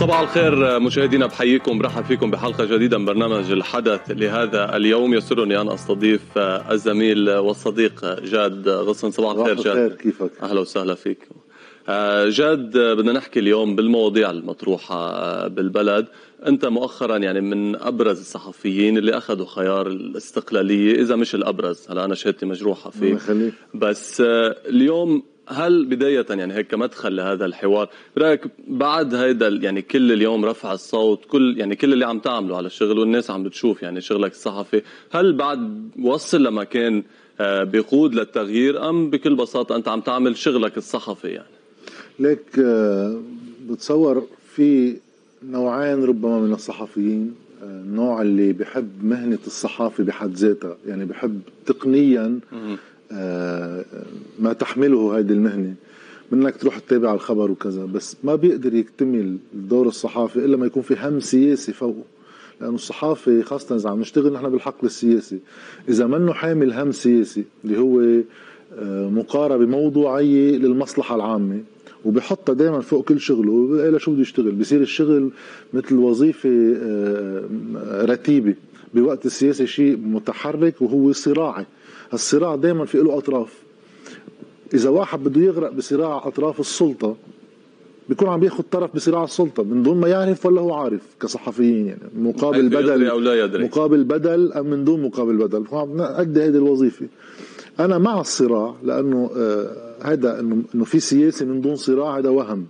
صباح الخير مشاهدينا بحييكم برحب فيكم بحلقة جديدة من برنامج الحدث لهذا اليوم. يسرني أن أستضيف الزميل والصديق جاد غصن. صباح الخير جاد الخير كيفك؟ أهلا وسهلا فيك. جاد بدنا نحكي اليوم بالمواضيع المطروحة بالبلد. أنت مؤخرا يعني من أبرز الصحفيين اللي أخذوا خيار الاستقلالية إذا مش الأبرز. هلا أنا شهادتي مجروحة فيه بس اليوم هل بداية يعني هيك كمدخل لهذا الحوار؟ برأيك بعد هيدا يعني كل اليوم رفع الصوت كل يعني كل اللي عم تعمله على الشغل والناس عم بتشوف يعني شغلك الصحفي هل بعد وصل لمكان آه، بيقود للتغيير أم بكل بساطة أنت عم تعمل شغلك الصحفي يعني؟ ليك آه، بتصور في نوعين ربما من الصحفيين النوع آه، اللي بحب مهنة الصحافة بحد ذاتها يعني بحب تقنيا ما تحمله هذه المهنة. من انك تروح تتابع الخبر وكذا بس ما بيقدر يكتمل الدور الصحافي إلا ما يكون في هم سياسي فوقه. لأنه الصحافة خاصة إذا عم نشتغل نحن بالحقل السياسي إذا منه حامل هم سياسي اللي هو آه، مقاربة موضوعيه للمصلحة العامة وبحطها دائما فوق كل شغله إلى شو بده يشتغل؟ بصير الشغل مثل وظيفة آه، رتيبة. بوقت السياسي شيء متحرك وهو صراعي. الصراع دائما في له أطراف. إذا واحد بده يغرق بصراع أطراف السلطة بيكون عم بياخذ طرف بصراع السلطة من دون ما يعرف ولا هو عارف كصحفيين يعني مقابل بدل أو لا يدري. مقابل بدل أم من دون مقابل بدل. عم أدي هذه الوظيفة. أنا مع الصراع لأنه آه هذا إنه إنه في سياسة من دون صراع هذا وهم.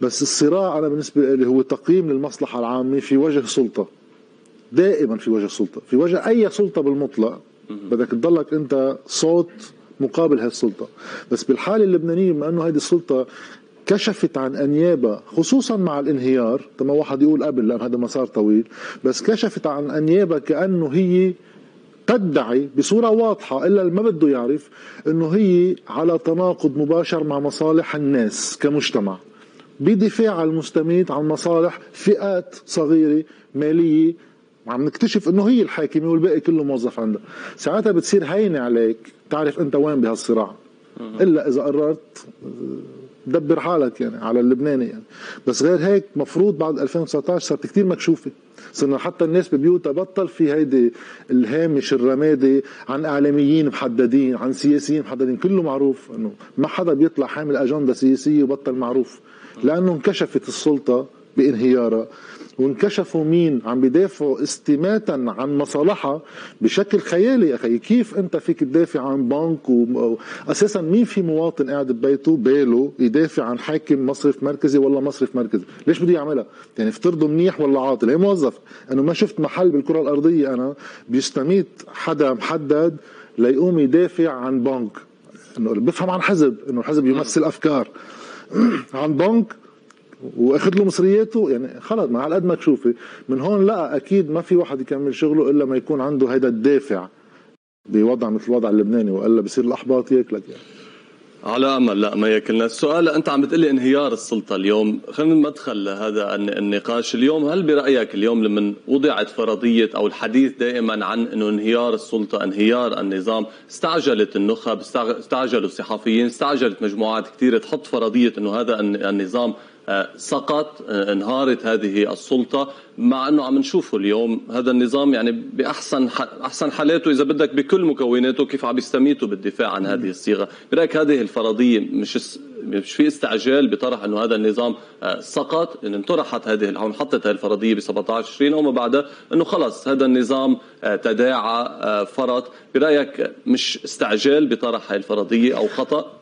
بس الصراع أنا بالنسبة لي هو تقييم للمصلحة العامة في وجه سلطه دائما في وجه سلطه في وجه أي سلطة بالمطلق بدك تضلك انت صوت مقابل هالسلطة. بس بالحالة اللبنانية بما انه هذه السلطة كشفت عن انيابها خصوصا مع الانهيار طبعا واحد يقول قبل لأن هذا مسار طويل بس كشفت عن انيابها كأنه هي تدعي بصورة واضحة إلا ما بده يعرف أنه هي على تناقض مباشر مع مصالح الناس كمجتمع. بدفاع المستميت عن مصالح فئات صغيرة مالية عم نكتشف إنه هي الحاكمة والباقي كله موظف عندها. ساعتها بتصير هينة عليك تعرف أنت وين بهالصراع. إلا إذا قررت دبر حالك يعني على اللبناني يعني. بس غير هيك مفروض بعد 2019 صارت كثير مكشوفة. صرنا حتى الناس ببيوتها بطل في هيدي الهامش الرمادي عن إعلاميين محددين عن سياسيين محددين. كله معروف إنه ما حدا بيطلع حامل أجندة سياسية وبطل معروف. لأنه انكشفت السلطة بانهيارها. وانكشفوا مين؟ عم بيدافعوا استماتا عن مصالحها. بشكل خيالي يا أخي كيف أنت فيك تدافع عن بنك؟ واساسا مين في مواطن قاعد ببيته؟ باله. يدافع عن حاكم مصرف مركزي ولا مصرف مركزي. ليش بده يعملها يعني افترضوا منيح ولا عاطل. هي موظف؟ انه ما شفت محل بالكرة الأرضية أنا بيستميت حدا محدد ليقوم يدافع عن بنك. إنه بفهم عن حزب إنه الحزب يمثل أفكار. عن بنك واخذ له مصرياته يعني خلص على قد ما تشوفي. من هون لا أكيد ما في واحد يكمل شغله إلا ما يكون عنده هيدا الدافع بوضع مثل الوضع اللبناني وإلا بصير الأحباط ياكلك يعني. على أمل لا ما ياكلنا. السؤال أنت عم بتقلي انهيار السلطة اليوم. خلينا ندخل لهذا النقاش اليوم. هل برأيك اليوم لما وضعت فرضية أو الحديث دائما عن إنه انهيار السلطة انهيار النظام استعجلت النخب استعجلوا الصحفيين استعجلت مجموعات كثيرة تحط فرضية إنه هذا النظام سقط انهارت هذه السلطة. مع أنه عم نشوفه اليوم هذا النظام يعني بأحسن أحسن حالاته. إذا بدك بكل مكوناته كيف عم يستميتوا بالدفاع عن هذه الصيغة. برأيك هذه الفرضية مش مش في استعجال بطرح أنه هذا النظام آه، سقط إن انطرحت هذه أو انحطت هذه الفرضية ب 17 20 وما بعدها أنه خلص هذا النظام آه، تداعى آه، فرط. برأيك مش استعجال بطرح هذه الفرضية أو خطأ؟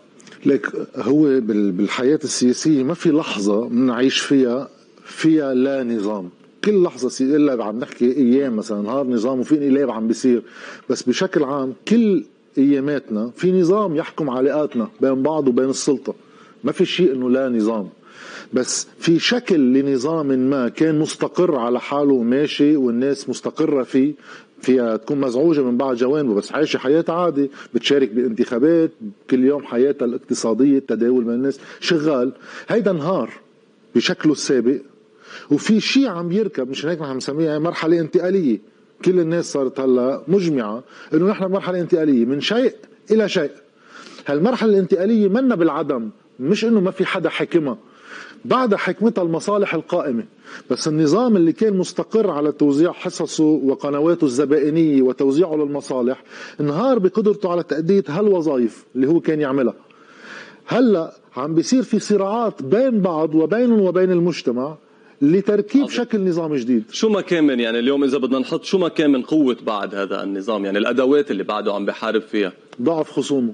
لك هو بالحياة السياسية ما في لحظة بنعيش فيها فيها لا نظام. كل لحظة إلا عم نحكي أيام مثلا نهار نظام وفي انقلاب عم بيصير. بس بشكل عام كل أياماتنا في نظام يحكم علاقاتنا بين بعض وبين السلطة. ما في شيء إنه لا نظام. بس في شكل لنظام ما كان مستقر على حاله وماشي والناس مستقرة فيه فيها تكون مزعوجة من بعض جوانبه بس عايشة حياتها عادي بتشارك بانتخابات كل يوم حياتها الاقتصادية التداول من الناس شغال. هيدا نهار بشكله السابق وفي شيء عم يركب مش هيك نحن بنسميها مرحلة انتقالية. كل الناس صارت هلا مجمعة إنه نحن بمرحله انتقالية من شيء إلى شيء. هالمرحلة الانتقالية منا بالعدم مش إنه ما في حدا حاكمها بعد حكمتها المصالح القائمة. بس النظام اللي كان مستقر على توزيع حصصه وقنواته الزبائنية وتوزيعه للمصالح انهار بقدرته على تأدية هالوظائف اللي هو كان يعملها. هلأ عم بيصير في صراعات بين بعض وبينهم وبين المجتمع لتركيب عظيم. شكل نظام جديد. شو ما كان من يعني اليوم إذا بدنا نحط شو ما كان من قوة بعد هذا النظام؟ يعني الأدوات اللي بعده عم بحارب فيها. ضعف خصومه.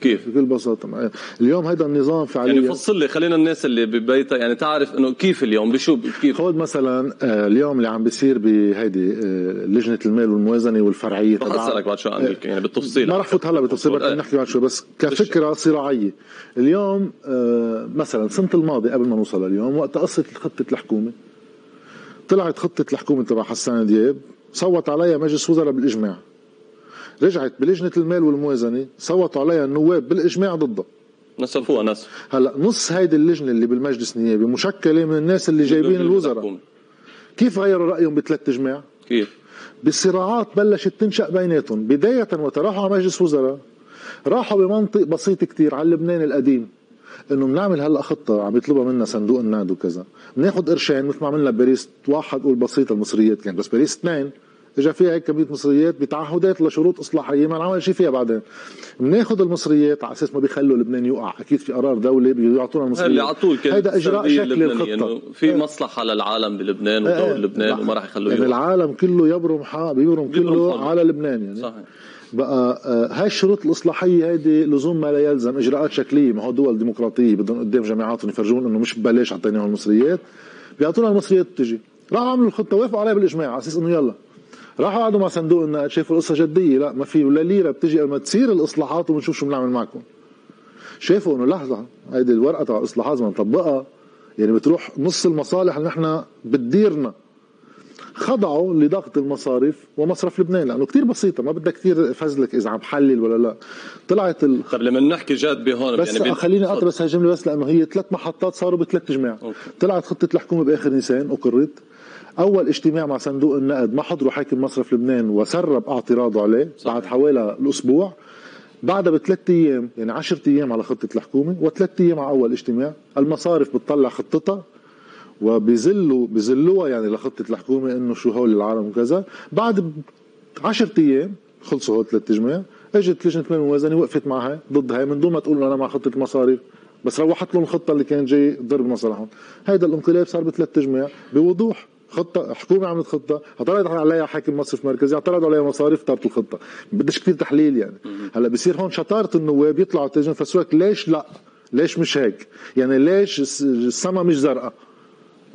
كيف؟ بكل بساطة. اليوم هذا النظام فعليا يعني فصل لي خلينا الناس اللي ببيتها يعني تعرف إنه كيف اليوم؟ بشو كيف؟ خذ مثلا آه، اليوم اللي عم بيصير بهيدي آه، لجنة المال والموازنة والفرعية رح أسألك بعد شو عن يعني بالتفصيل. ما رح فوت هلا بالتفصيل بدنا نحكي بعد شوي بس كفكرة صراعية. اليوم آه، مثلا سنة الماضي قبل ما نوصل اليوم وقت قصة خطة الحكومة. طلعت خطة الحكومة تبع حسان دياب صوت عليها مجلس وزراء بالإجماع. رجعت بلجنة المال والموازنة صوتوا عليها النواب بالإجماع ضدها. نسفوها نسف هلأ نص هيدي اللجنة اللي بالمجلس النيابي مشكلة من الناس اللي جايبين الوزراء. كيف غيروا رأيهم بثلاث إجماع؟ كيف؟ بالصراعات بلشت تنشأ بيناتهم. بداية وقت راحوا على مجلس وزراء راحوا بمنطق بسيط كتير على لبنان القديم. إنه بنعمل هلأ خطة عم يطلبها منا صندوق النقد وكذا. بناخذ قرشين مثل ما عملنا باريس واحد قول بسيطة المصريات كان بس باريس اثنين. اجى فيها هيك كمية مصريات بتعهدات لشروط إصلاحية ما عمل شيء فيها بعدين. بناخذ المصريات على أساس ما بيخلوا لبنان يوقع. أكيد في قرار دوله بيعطونا المصريات اللي على طول هذا إجراء شكل الخطة. يعني في مصلحة للعالم بلبنان ودور آه لبنان وما راح يخلوه يعني العالم كله يبرم حق بيبرم كله على لبنان يعني. صحيح. بقى آه، هاي الشروط الإصلاحية هيدي لزوم ما لا يلزم. إجراءات شكلية. ما هو دول ديمقراطية بدهم قدام جامعاتهم يفرجون إنه مش ببلاش اعطيناهم المصريات. بيعطونا المصريات بتجي راحوا عملوا الخطة. وافقوا عليها بالإجماع على أساس إنه يلا. راحوا قعدوا مع صندوق النقد شافوا القصة جدية. لا ما في ولا ليره بتجي قبل ما تصير الإصلاحات وبنشوف شو بنعمل معكم. شافوا إنه لحظة هيدي الورقة تبع الإصلاحات بدنا نطبقها يعني بتروح نص المصالح اللي نحن بتديرنا. خضعوا لضغط المصارف ومصرف لبنان لأنه كثير بسيطة ما بدها كثير فزلك إذا عم بحلل ولا لا. طلعت ال... طيب لما نحكي جد بهون بس يعني بين... خليني اقرا بس هالجملة بس لأنه هي ثلاث محطات صاروا بثلاث اجماع طلعت خطة الحكومة بآخر نيسان أقرت. أول اجتماع مع صندوق النقد ما حضروا حاكم مصرف لبنان وسرب اعتراضه عليه صحيح. بعد حوالي الأسبوع بعدها بثلاث أيام يعني 10 أيام على خطة الحكومة وثلاث أيام على أول اجتماع المصارف بتطلع خطتها وبيزلوا بيزلوها يعني لخطة الحكومة إنه شو هول العالم وكذا بعد 10 أيام خلصوا هول ثلاث إجماع إجت لجنة المال والموازنه وقفت معها ضد هاي من دون ما تقول أنا مع خطة المصاريف بس روحت لهم الخطه اللي كانت جاي تضرب مصالحهم هيدا الانقلاب صار بثلاث إجماع بوضوح خطة حكومة عملت خطة اعترض عليها حاكم مصرف مركزي اعترض عليها مصاريف طارت الخطة. بدش كثير تحليل يعني. هلا بصير هون شطارة النواب يطلعوا تيجي يفسروا لك ليش لا ليش مش هيك؟ يعني ليش السما مش زرقاء؟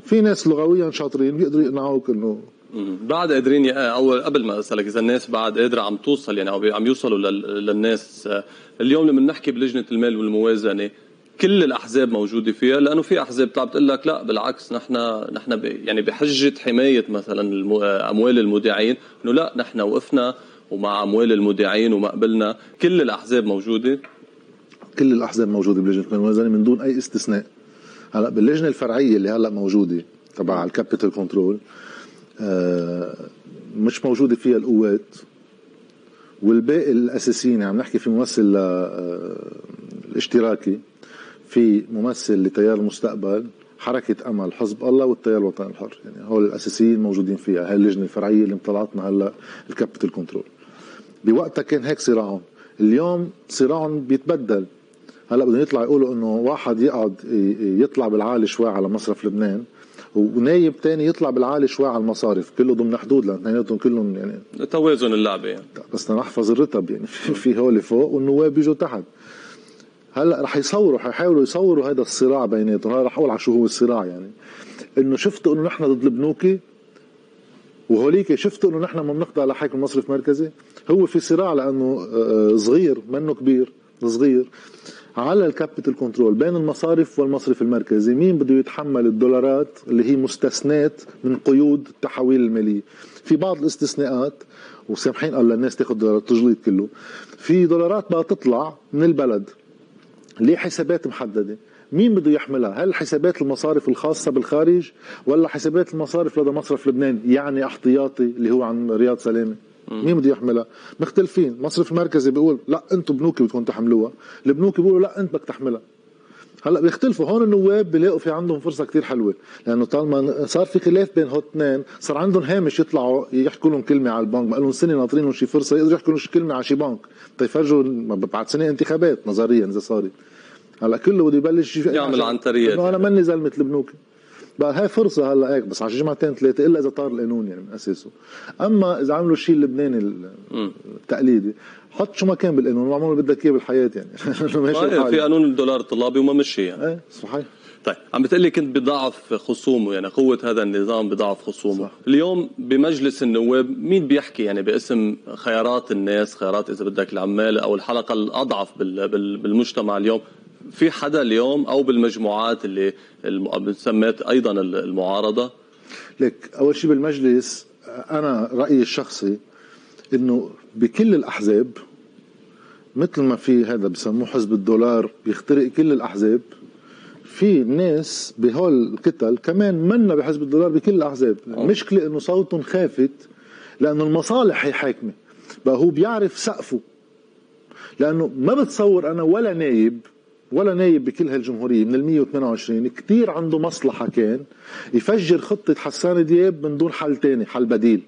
في ناس لغويا شاطرين بيقدروا يقنعوك انه بعد قادرين اول قبل ما أسألك إذا الناس بعد قادرة عم توصل يعني أو عم يوصلوا للناس اليوم لما نحكي بلجنة المال والموازنة كل الأحزاب موجودة فيها لأنه في أحزاب بتقول لك لا بالعكس نحن نحن يعني بحجة حماية مثلا أموال المودعين إنه لا نحن وقفنا ومع أموال المودعين وما قبلنا. كل الأحزاب موجودة. كل الأحزاب موجودة بلجنة الموازنه من دون أي استثناء. هلأ باللجنة الفرعية اللي هلأ موجودة تبع ال capital control آه مش موجودة فيها القوات. والباقي الأساسيين عم نحكي في ممثل آه الاشتراكي في ممثل لتيار المستقبل حركة أمل حزب الله والتيار الوطني الحر. يعني هول الأساسيين موجودين فيها هاي اللجنة الفرعية اللي مطلعتنا هلا ال capital control. بوقتها كان هيك صراعهم. اليوم صراعهم بيتبدل. هلا بدهم يطلع يقولوا إنه واحد يقعد يطلع بالعالي شوي على مصرف لبنان ونايب تاني يطلع بالعالي شوي على المصارف كله ضمن حدود لأن اثنيناتهم كلهم يعني توازن اللعبة يعني. بس نحفظ الرتب يعني في هول فوق والنواب بيجوا تحت. هلأ رح يصوروا حيحاولوا يصوروا هذا الصراع بيناتهم. هلأ رح أقول على شو هو الصراع يعني. إنه شفتوا إنه نحن ضد البنوكي وهوليك شفتوا إنه نحن ما بنخضع لحاكم مصرف مركزي؟ هو في صراع لأنه آه، صغير منه كبير صغير. على ال capital control بين المصارف والمصرف المركزي. مين بده يتحمل الدولارات اللي هي مستثنات من قيود التحويل المالية؟ في بعض الاستثناءات وسامحين الله الناس تاخذ دولارات تجليط كله. في دولارات بقى تطلع من البلد. ليه حسابات محددة؟ مين بده يحملها؟ هل حسابات المصارف الخاصة بالخارج ولا حسابات المصارف لدى مصرف لبنان؟ يعني احتياطي اللي هو عن رياض سلامة. مين بده يحملها؟ مختلفين. مصرف المركزي بيقول لا أنتم بنوكي بدكم تحملوها. البنوك بيقولوا لا انت بدك تحملها. هلا بيختلفوا. هون النواب بيلاقوا في عندهم فرصة كتير حلوة لأنه طالما صار في خلاف بين هول اثنين صار عندهم هامش يطلعوا يحكوا لهم كلمة على البنك بقى لهم سنة ناطرين شي فرصة يقدروا يحكوا لهم كلمة على شي بنك. تيفرجوا بعد سنة انتخابات نظريا إذا صارت هلا كله بده يبلش يعمل عنتريات. أنا ماني زلمة البنوك. بقى هاي فرصة هلا هيك بس على جمعتين ثلاثة إلا إذا طار القانون يعني من أساسه. أما إذا عملوا الشيء اللبناني التقليدي حط شو ما كان بالقانون واعمل اللي بدك إياه بالحياة يعني. ماشي في قانون الدولار الطلابي وما مشي يعني. إيه صحيح. طيب عم بتقلي كنت بضعف خصومه يعني قوة هذا النظام بضعف خصومه. صح. اليوم بمجلس النواب مين بيحكي يعني باسم خيارات الناس خيارات إذا بدك العمال أو الحلقة الأضعف بالمجتمع اليوم؟ في حدا اليوم أو بالمجموعات اللي سميت أيضا المعارضة؟ لك أول شيء بالمجلس أنا رأيي الشخصي إنه بكل الأحزاب مثل ما في هذا بسموه حزب الدولار بيخترق كل الأحزاب في ناس بهول الكتل كمان منا بحزب الدولار بكل الأحزاب. المشكلة إنه صوتهم خافت لأنه المصالح هي حاكمة. بقى هو بيعرف سقفه. لأنه ما بتصور أنا ولا نايب ولا نايب بكل هالجمهورية من ال 128 كثير عنده مصلحة كان يفجر خطة حسان دياب من دون حل تاني حل بديل.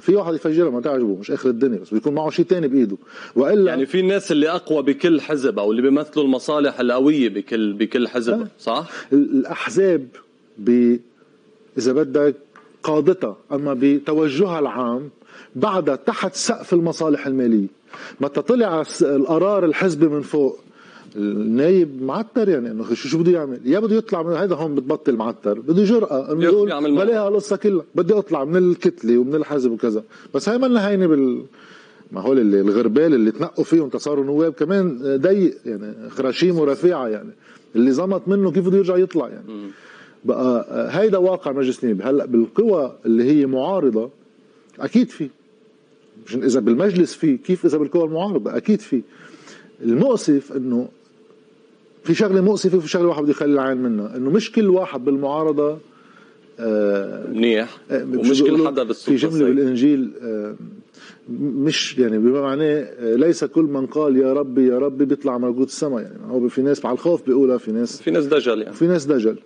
في واحد يفجرها ما تعجبه مش آخر الدنيا بس بيكون معه شيء ثاني بإيده. وإلا يعني في الناس اللي أقوى بكل حزب أو اللي بيمثلوا المصالح القوية بكل بكل حزب أه. صح؟ الأحزاب ب إذا بدك قادتها. أما بتوجهها العام بعدها تحت سقف المصالح المالية. متى طلع القرار الحزبي من فوق. النايب معتر يعني إنه شو شو بده يعمل؟ يا بده يطلع من هذا هون بتبطل معتر، بده جرأة إنه يقول بلاها القصة كلها، بدي أطلع من الكتلة ومن الحزب وكذا، بس هاي منا هينه بال ما هول اللي الغربال اللي تنقوا فيهم تصاروا نواب كمان ضيق يعني خراشيم ورفيعة يعني. اللي زمط منه كيف بده يرجع يطلع يعني. م. بقى هيدا واقع مجلس نيابي. هلأ بالقوى اللي هي معارضة أكيد في. مش إذا بالمجلس في كيف إذا بالقوى المعارضة؟ أكيد في. المؤسف إنه في شغلة مؤسفة وفي شغلة واحد بده يخلي العين منها إنه مش كل واحد بالمعارضة آه منيح. آه ومش كل حدا بالسلطه في جملة بالإنجيل آه مش يعني بما معناه ليس كل من قال يا ربي يا ربي بيطلع ملكوت السماء. يعني هو في ناس مع الخوف بيقولها في ناس في ناس دجل يعني. في ناس دجل.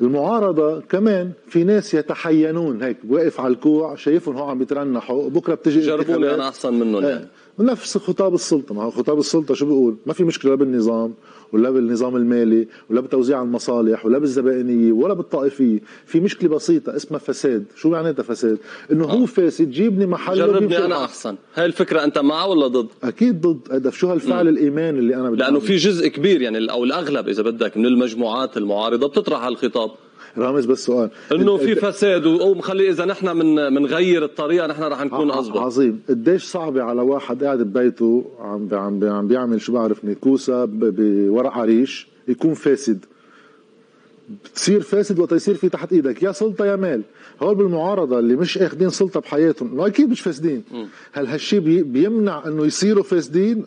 المعارضة كمان في ناس يتحينون. هيك واقف على الكوع شايفهم هو عم بيترنحوا بكرة بتجي جربوني أنا أحسن منهم يعني. نفس خطاب السلطة. ما هو خطاب السلطة شو بيقول؟ ما في مشكلة بالنظام ولا بالنظام المالي ولا بتوزيع المصالح ولا بالزبائنية ولا بالطائفية. في مشكلة بسيطة اسمها فساد. شو معناتها فساد؟ إنه هو آه. فاسد جيبني محل جربني أنا أحسن. هاي الفكرة أنت معه ولا ضد؟ أكيد ضد. هذا شو هالفعل الإيمان اللي أنا بدي لأنه في جزء كبير يعني أو الأغلب إذا بدك من المجموعات المعارضة بتطرح هالخطاب. رامز بس سؤال. إنه في فساد ومخلي إذا نحن من منغير الطريقة نحن رح نكون اضبط عظيم. قديش صعبة على واحد قاعد ببيته عم عم عم بيعمل شو بعرف نيكوسا بورق عريش يكون فاسد. بتصير فاسد وقت يصير في تحت إيدك يا سلطة يا مال. هول بالمعارضة اللي مش اخذين سلطة بحياتهم أكيد مش فاسدين. هل هالشيء بيمنع إنه يصيروا فاسدين؟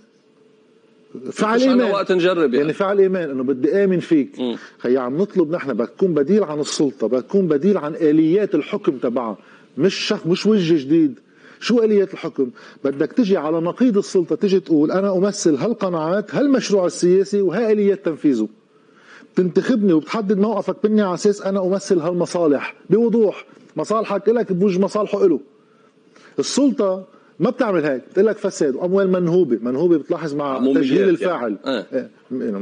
فعل إيمان. وقت نجرب يعني, يعني فعل إيمان إنه بدي آمن فيك. خي عم نطلب نحن بتكون بديل عن السلطة بتكون بديل عن آليات الحكم تبعها. مش شخ مش وجه جديد. شو آليات الحكم؟ بدك تجي على نقيض السلطة تجي تقول أنا أمثل هالقناعات هالمشروع السياسي وهي آليات تنفيذه. تنتخبني وبتحدد موقفك مني على أساس أنا أمثل هالمصالح. بوضوح. مصالحك إلك بوجه مصالحه له السلطة ما بتعمل هيك بتقول لك فساد وأموال منهوبة منهوبة بتلاحظ مع تسجيل يعني. الفاعل. يعني. آه.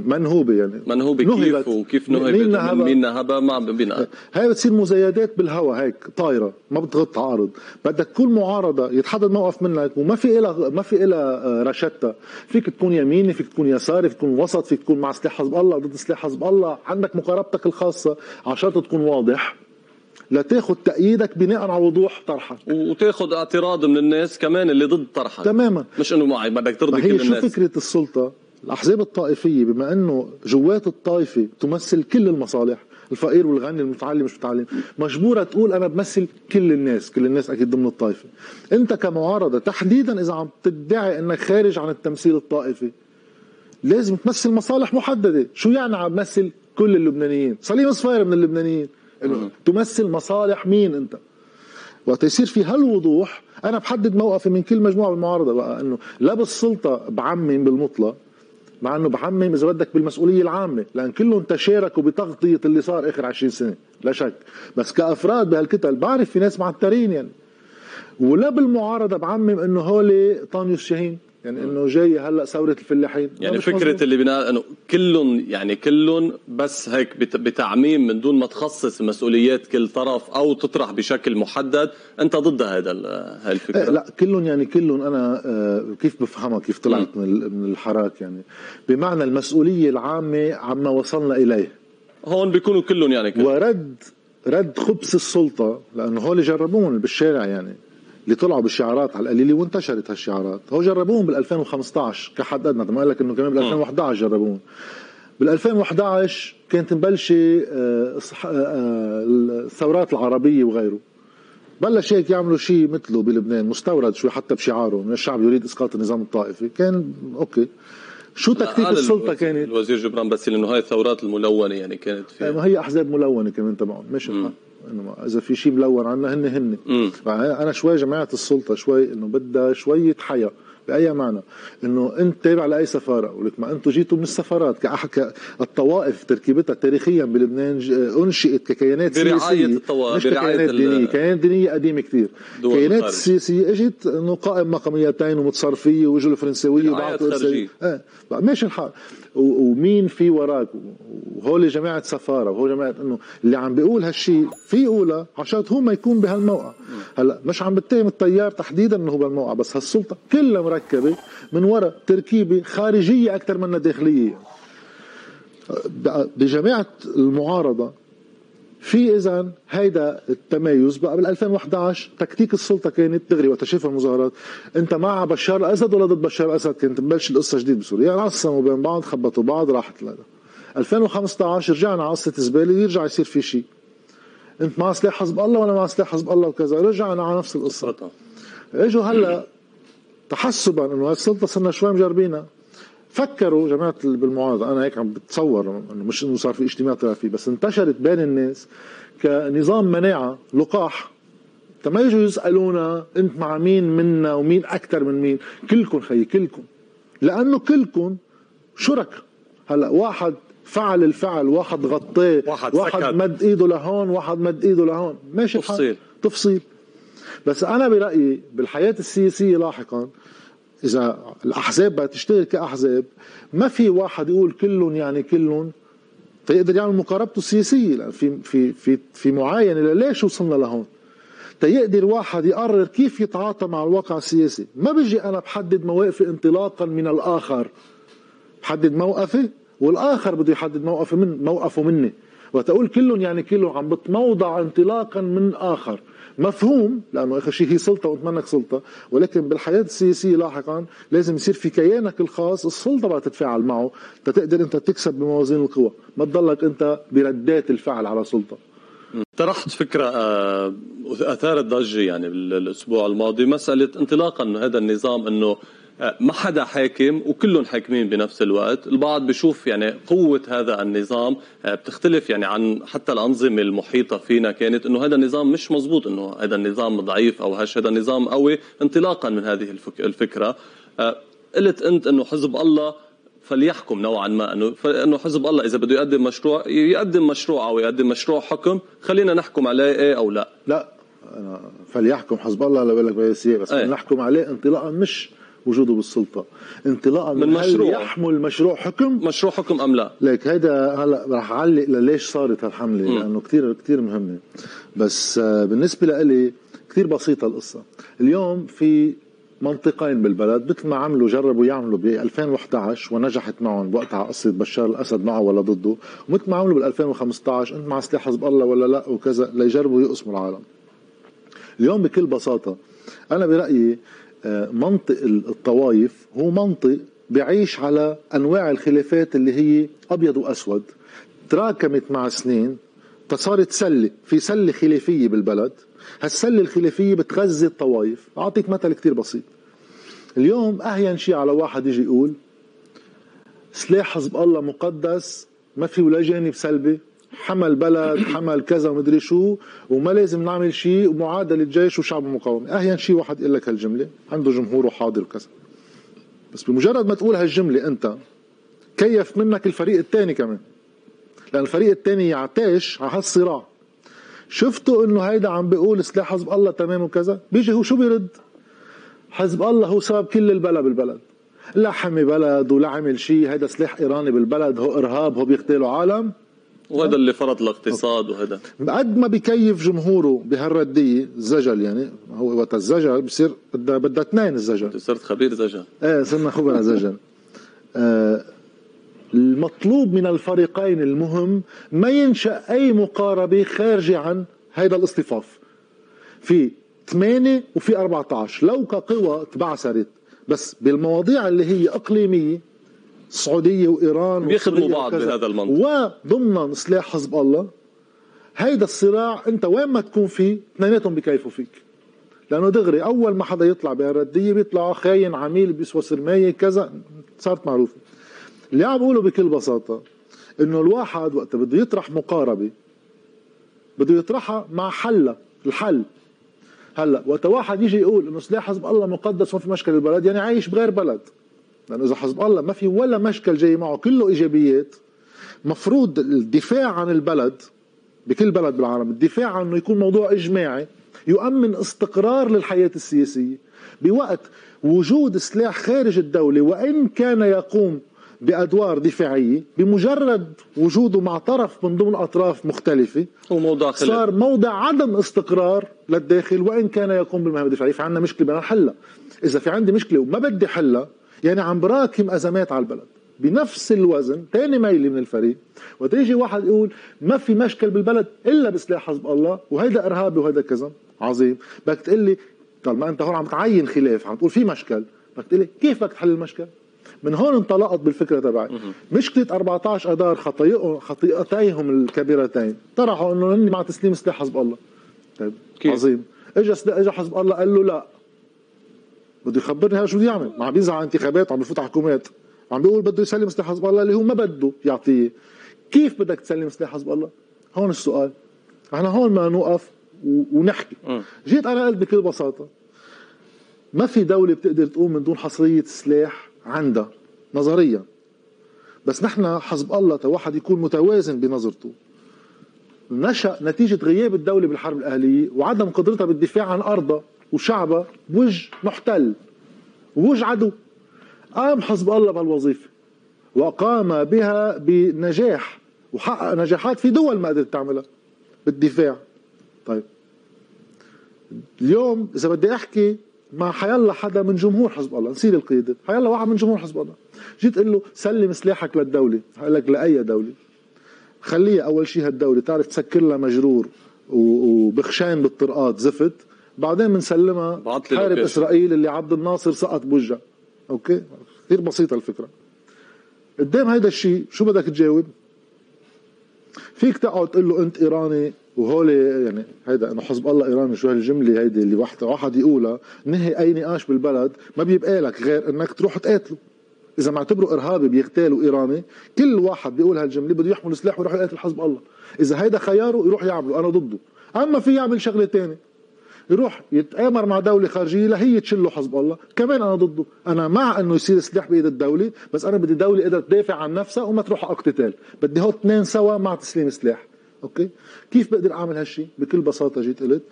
منهوبة يعني. منهوبة كيف وكيف نهبت؟ مين نهبها؟ مين نهبها؟ ما بنا هاي بتصير مزايدات بالهواء هيك طايرة ما بتغطي عارض بدك كل معارضة يتحدد موقف منك وما في إلها ما في إلها آه، رشتة. فيك تكون يميني فيك تكون يساري فيك تكون وسط فيك تكون مع سلاح حزب الله ضد سلاح حزب الله. عندك مقاربتك الخاصة على شرط تكون واضح. لتاخذ تأييدك بناء على وضوح طرحك. وتاخذ اعتراض من الناس كمان اللي ضد طرحك. تماما. مش إنه معي بدك ترضي كل الناس شو فكرة السلطة؟ الأحزاب الطائفية بما أنه جوات الطائفة تمثل كل المصالح الفقير والغني المتعلم مش متعلم مجبورة تقول أنا بمثل كل الناس كل الناس أكيد ضمن الطائفة. أنت كمعارضة تحديدا إذا عم تدعي أنك خارج عن التمثيل الطائفي لازم تمثل مصالح محددة. شو يعني عم تمثل كل اللبنانيين؟ صليم صفير من اللبنانيين. تمثل مصالح مين أنت؟ وقت يصير في هالوضوح أنا بحدد موقفي من كل مجموعة بالمعارضة بقى إنه لا بالسلطة بعمم بالمطلق مع إنه بعمم إذا بدك بالمسؤولية العامة لأن كلهم تشاركوا بتغطية اللي صار آخر 20 سنة لا شك. بس كأفراد بهالكتل بعرف في ناس معترين يعني. ولا بالمعارضة بعمم إنه هولي طانيوس شاهين. يعني إنه جاي هلأ ثورة الفلاحين. يعني فكرة مزبوط. اللي بناء إنه كلهم يعني كلهم بس هيك بتعميم من دون ما تخصص مسؤوليات كل طرف أو تطرح بشكل محدد. أنت ضد هذا هاي الفكرة؟ إيه، لا كلهم يعني كلهم أنا آه، كيف بفهمها كيف طلعت من من الحراك يعني؟ بمعنى المسؤولية العامة عما وصلنا إليه. هون بيكونوا كلهم يعني كده. ورد رد خبز السلطة لأنه هول جربون بالشارع يعني. اللي طلعوا بالشعارات على القليله وانتشرت هالشعارات. هو جربوهم بال 2015 كحد أدنى. ما قال لك إنه كمان بال 2011 جربوهم. بال 2011 كانت مبلشة آه، آه، آه، الثورات العربية وغيره. بلش هيك يعملوا شيء مثله بلبنان مستورد شوي حتى بشعاره. من الشعب يريد إسقاط النظام الطائفي. كان okay. شو تكتيك السلطة كانت؟ الوزير جبران بس انه هاي الثورات الملونة يعني كانت في ما هي أحزاب ملونة كمان تبعهم. ماشي الحال انه إذا في شيء ملون عنا هن هن أنا شوي جماعة السلطة شوي إنه بدها شوية حياة. بأي معنى؟ إنه أنت تابع لأي سفارة ولك ما أنتم جيتوا من السفارات كأحكى الطوائف تركيبتها تاريخيا بلبنان أنشئت ككيانات سياسية الطوائف مش ككيانات دينية. كيانات دينية قديمة كثير. كيانات سياسية إجت إنه قائم مقاميتين ومتصرفية واجوا الفرنساويه وبعثوا آه ماشي الحال. ومين في وراك؟ وهول جماعة سفارة وهول جماعة إنه اللي عم بيقول هالشيء في يقولها عشان هو ما يكون بهالموقع. هلا مش عم بتهم الطيار تحديدا إنه هو بهالموقع بس هالسلطة كلها مركبة من وراء تركيبة خارجية أكثر منها داخلية. بجماعة المعارضة في اذا هيدا التميز بقى بال 2011 تكتيك السلطة كانت دغري وقت شاف المظاهرات؟ أنت مع بشار الأسد ولا ضد بشار الأسد؟ كانت تبلش القصة جديد بسوريا. يعني عصموا بين بعض خبطوا بعض راحت لنا 2015 رجعنا على قصه زباله يرجع يصير في شيء. أنت مع سلاح حزب الله وأنا مع سلاح حزب الله وكذا؟ رجعنا على نفس القصة. إجوا هلا تحسبا إنه السلطة صرنا شوي مجربينها. فكروا جماعة بالمعارضة أنا هيك عم بتصور إنه مش إنه صار في اجتماع طلع فيه بس انتشرت بين الناس كنظام مناعة لقاح. ما يجوا يسألونا أنت مع مين منا ومين أكثر من مين؟ كلكم خيي كلكم. لأنه كلكم شركاء هلأ واحد فعل الفعل واحد غطاه واحد, واحد مد إيده لهون واحد مد إيده لهون. ماشي تفصيل. تفصيل. بس أنا برأيي بالحياة السياسية لاحقا إذا الأحزاب بدها تشتغل كأحزاب ما في واحد يقول كلهم يعني كلهم فيقدر يعمل مقاربته السياسية لأن في في في في معاينة ليش وصلنا لهون؟ تيقدر واحد يقرر كيف يتعاطى مع الواقع السياسي؟ ما بيجي أنا بحدد مواقفي انطلاقا من الآخر بحدد موقفي والآخر بده يحدد موقفه من موقفه مني. وتقول كلهم يعني كلهم عم بتموضع انطلاقا من آخر. مفهوم لأنه اخر شيء هي سلطة وأنت منك سلطة ولكن بالحياة السياسية لاحقا لازم يصير في كيانك الخاص السلطة بقى تتفاعل معه تقدر أنت تكسب بموازين القوى. ما تضلك أنت بردات الفعل على سلطة. طرحت فكرة آه، أثارت ضجة يعني بالأسبوع الماضي مسألة انطلاقا أنه هذا النظام أنه ما حدا حاكم وكلهم حاكمين بنفس الوقت. البعض بشوف يعني قوة هذا النظام آه، بتختلف يعني عن حتى الأنظمة المحيطة فينا كانت أنه هذا النظام مش مزبوط أنه هذا النظام ضعيف أو هش هذا النظام قوي انطلاقا من هذه الفكرة. آه، قلت أنت أنه حزب الله فليحكم نوعا ما إنه إنه حزب الله إذا بده يقدم مشروع يقدم مشروع أو يقدم مشروع حكم خلينا نحكم عليه إيه أو لا. لا فليحكم حزب الله لا بقول لك بس أيه. نحكم عليه انطلاقا مش وجوده بالسلطة. انطلاقا من, من مشروع. يحمل مشروع حكم؟ مشروع حكم أم لا؟ ليك هيدا هلا رح أعلق لليش صارت هالحملة م. لأنه كثير كثير مهمة. بس آه، بالنسبة لي كثير بسيطة القصة. اليوم في منطقين بالبلد مثل ما عملوا جربوا يعملوا ب 2011 ونجحت معهم بوقتها قصة بشار الأسد معه ولا ضده. ومثل ما عملوا بال 2015 أنت مع سلاح حزب الله ولا لا وكذا ليجربوا يقسموا العالم. اليوم بكل بساطة أنا برأيي منطق الطوائف هو منطق بيعيش على أنواع الخلافات اللي هي أبيض وأسود. تراكمت مع سنين فصارت سلة في سلة خلافية بالبلد. هالسلة الخلافية بتغذي الطوائف أعطيك مثل كتير بسيط. اليوم أهين شيء على واحد يجي يقول سلاح حزب الله مقدس ما في ولا جانب سلبي. حمل بلد حمل كذا ومدري شو وما لازم نعمل شيء ومعادلة جيش وشعب مقاومة. اهين شيء واحد يقول لك هالجملة عنده جمهور وحاضر وكذا. بس بمجرد ما تقول هالجملة أنت كيف منك الفريق الثاني كمان؟ لأن الفريق الثاني يعتاش على هالصراع. شفتوا إنه هيدا عم بيقول سلاح حزب الله تمام وكذا؟ بيجي هو شو بيرد؟ حزب الله هو سبب كل البلا بالبلد. لا حمي بلد ولا عمل شيء هيدا سلاح إيراني بالبلد هو إرهاب هو بيغتالوا عالم. وهذا اللي فرض الاقتصاد وهذا. قد ما بكيف جمهوره بهالرديه الزجل يعني هو وقت الزجل بصير بدها بدها اثنين الزجل. صرت خبير زجل. إيه صرنا خبراء زجل. آه المطلوب من الفريقين المهم ما ينشأ أي مقاربة خارجة عن هذا الاصطفاف. في 8 وفي 14 لو كقوى تبعثرت بس بالمواضيع اللي هي إقليمية السعوديه وإيران بيخدموا بعض بهذا المنطق. وضمن سلاح حزب الله هيدا الصراع أنت وين ما تكون فيه اثنيناتهم بكيفوا فيك. لأنه دغري أول ما حدا يطلع بهالرديه بيطلع خاين عميل بيسوى سرماية كذا صارت معروفة. اللي عم بقوله بكل بساطة إنه الواحد وقت بده يطرح مقاربة بده يطرحها مع حلها الحل. هلأ وقت واحد يجي يقول إنه سلاح حزب الله مقدس وما في مشكلة بالبلد يعني عايش بغير بلد. لأنه إذا حزب الله ما في ولا مشكل جاي معه كله إيجابيات. مفروض الدفاع عن البلد بكل بلد بالعالم الدفاع عنه يكون موضوع إجماعي يؤمن استقرار للحياة السياسية. بوقت وجود سلاح خارج الدولة وإن كان يقوم بأدوار دفاعية بمجرد وجوده مع طرف من ضمن أطراف مختلفة خلق. صار موضع عدم استقرار للداخل وإن كان يقوم بالمهام الدفاعية. فعندنا مشكلة بدنا نحلها إذا في عندي مشكلة وما بدي حلها يعني عم براكم أزمات على البلد. بنفس الوزن ثاني ميلي من الفريق وتيجي واحد يقول ما في مشكل بالبلد إلا بسلاح حزب الله وهيدا إرهابي وهيدا كذا. عظيم. بدك تقول لي طب ما أنت هون عم تعين خلاف عم تقول في مشكل بدك تقول لي كيف بدك تحل المشكل؟ من هون انطلقت بالفكرة تبعي. مشكلة 14 اذار خطيئتيهم الكبيرتين. طرحوا إنه هن مع تسليم سلاح حزب الله. طيب كيف؟ عظيم. اجى اجى حزب الله قال له لا. بده يخبرني شو بده يعمل. ما عم بينزع انتخابات وعم بفوت حكومات عم بيقول بده يسلم سلاح حزب الله اللي هو ما بده يعطيه. كيف بدك تسلم سلاح حزب الله؟ هون السؤال. إحنا هون ما نوقف ونحكي. جيت أنا قلت بكل بساطة. ما في دولة بتقدر تقوم من دون حصرية سلاح عندها نظريا. بس نحن حزب الله واحد يكون متوازن بنظرته. نشأ نتيجة غياب الدولة بالحرب الأهلية وعدم قدرتها بالدفاع عن أرضها. وشعبها بوجه محتل ووجه عدو. قام حزب الله بهالوظيفة وقام بها بنجاح وحقق نجاحات في دول ما قدرت تعملها بالدفاع. طيب. اليوم إذا بدي أحكي مع حيلا حدا من جمهور حزب الله نسيل القيادة. حيلا واحد من جمهور حزب الله. جيت قل له سلم سلاحك للدولة. قال لك لأي دولة؟ خليها أول شيء هالدولة تعرف تسكر لها مجرور وبخشان بالطرقات زفت. بعدين بنسلمها. حارب إسرائيل اللي عبد الناصر سقط بوجهها أوكي؟ كثير بسيطة الفكرة. قدام هيدا الشيء شو بدك تجاوب؟ فيك تقعد تقول له أنت إيراني وهول يعني هيدا إنه حزب الله إيراني شو هالجملة هيدي اللي واحد واحد يقولها؟ نهي أي نقاش بالبلد ما بيبقى لك غير إنك تروح تقاتله. إذا معتبره إرهابي بيغتالوا إيراني كل واحد بيقول هالجملة بده يحمل سلاح ويروح يقاتل حزب الله. إذا هيدا خياره يروح يعمله أنا ضده. أما في يعمل شغلة ثانية يروح يتآمر مع دولة خارجية لهي تشله حزب الله. كمان أنا ضده. أنا مع أنه يصير سلاح بإيد الدولة بس أنا بدي دولة قدرت تدافع عن نفسها وما تروح على اقتتال. بدي هو اثنين سوا مع تسليم سلاح. أوكي؟ كيف بقدر أعمل هالشيء بكل بساطة جيت قلت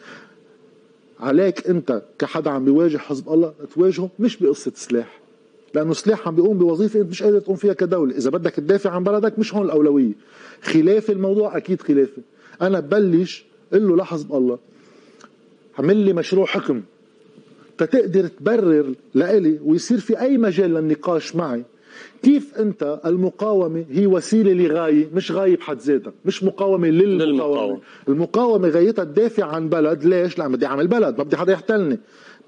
عليك أنت كحدا عم بيواجه حزب الله تواجهه مش بقصة سلاح. لأنه سلاح عم بيقوم بوظيفة أنت مش قادر تقوم فيها كدولة، إذا بدك تدافع عن بلدك مش هون الأولوية. خلاف الموضوع أكيد خلافي. أنا ببلش قل له لحزب الله عمل لي مشروع حكم. تتقدر تبرر لإلي ويصير في أي مجال للنقاش معي. كيف أنت المقاومة هي وسيلة لغاية مش غاية بحد ذاتها مش مقاومة للمقاومة. المقاومة غايتها تدافع عن بلد. ليش؟ لأن بدي أعمل بلد ما بدي حدا يحتلني.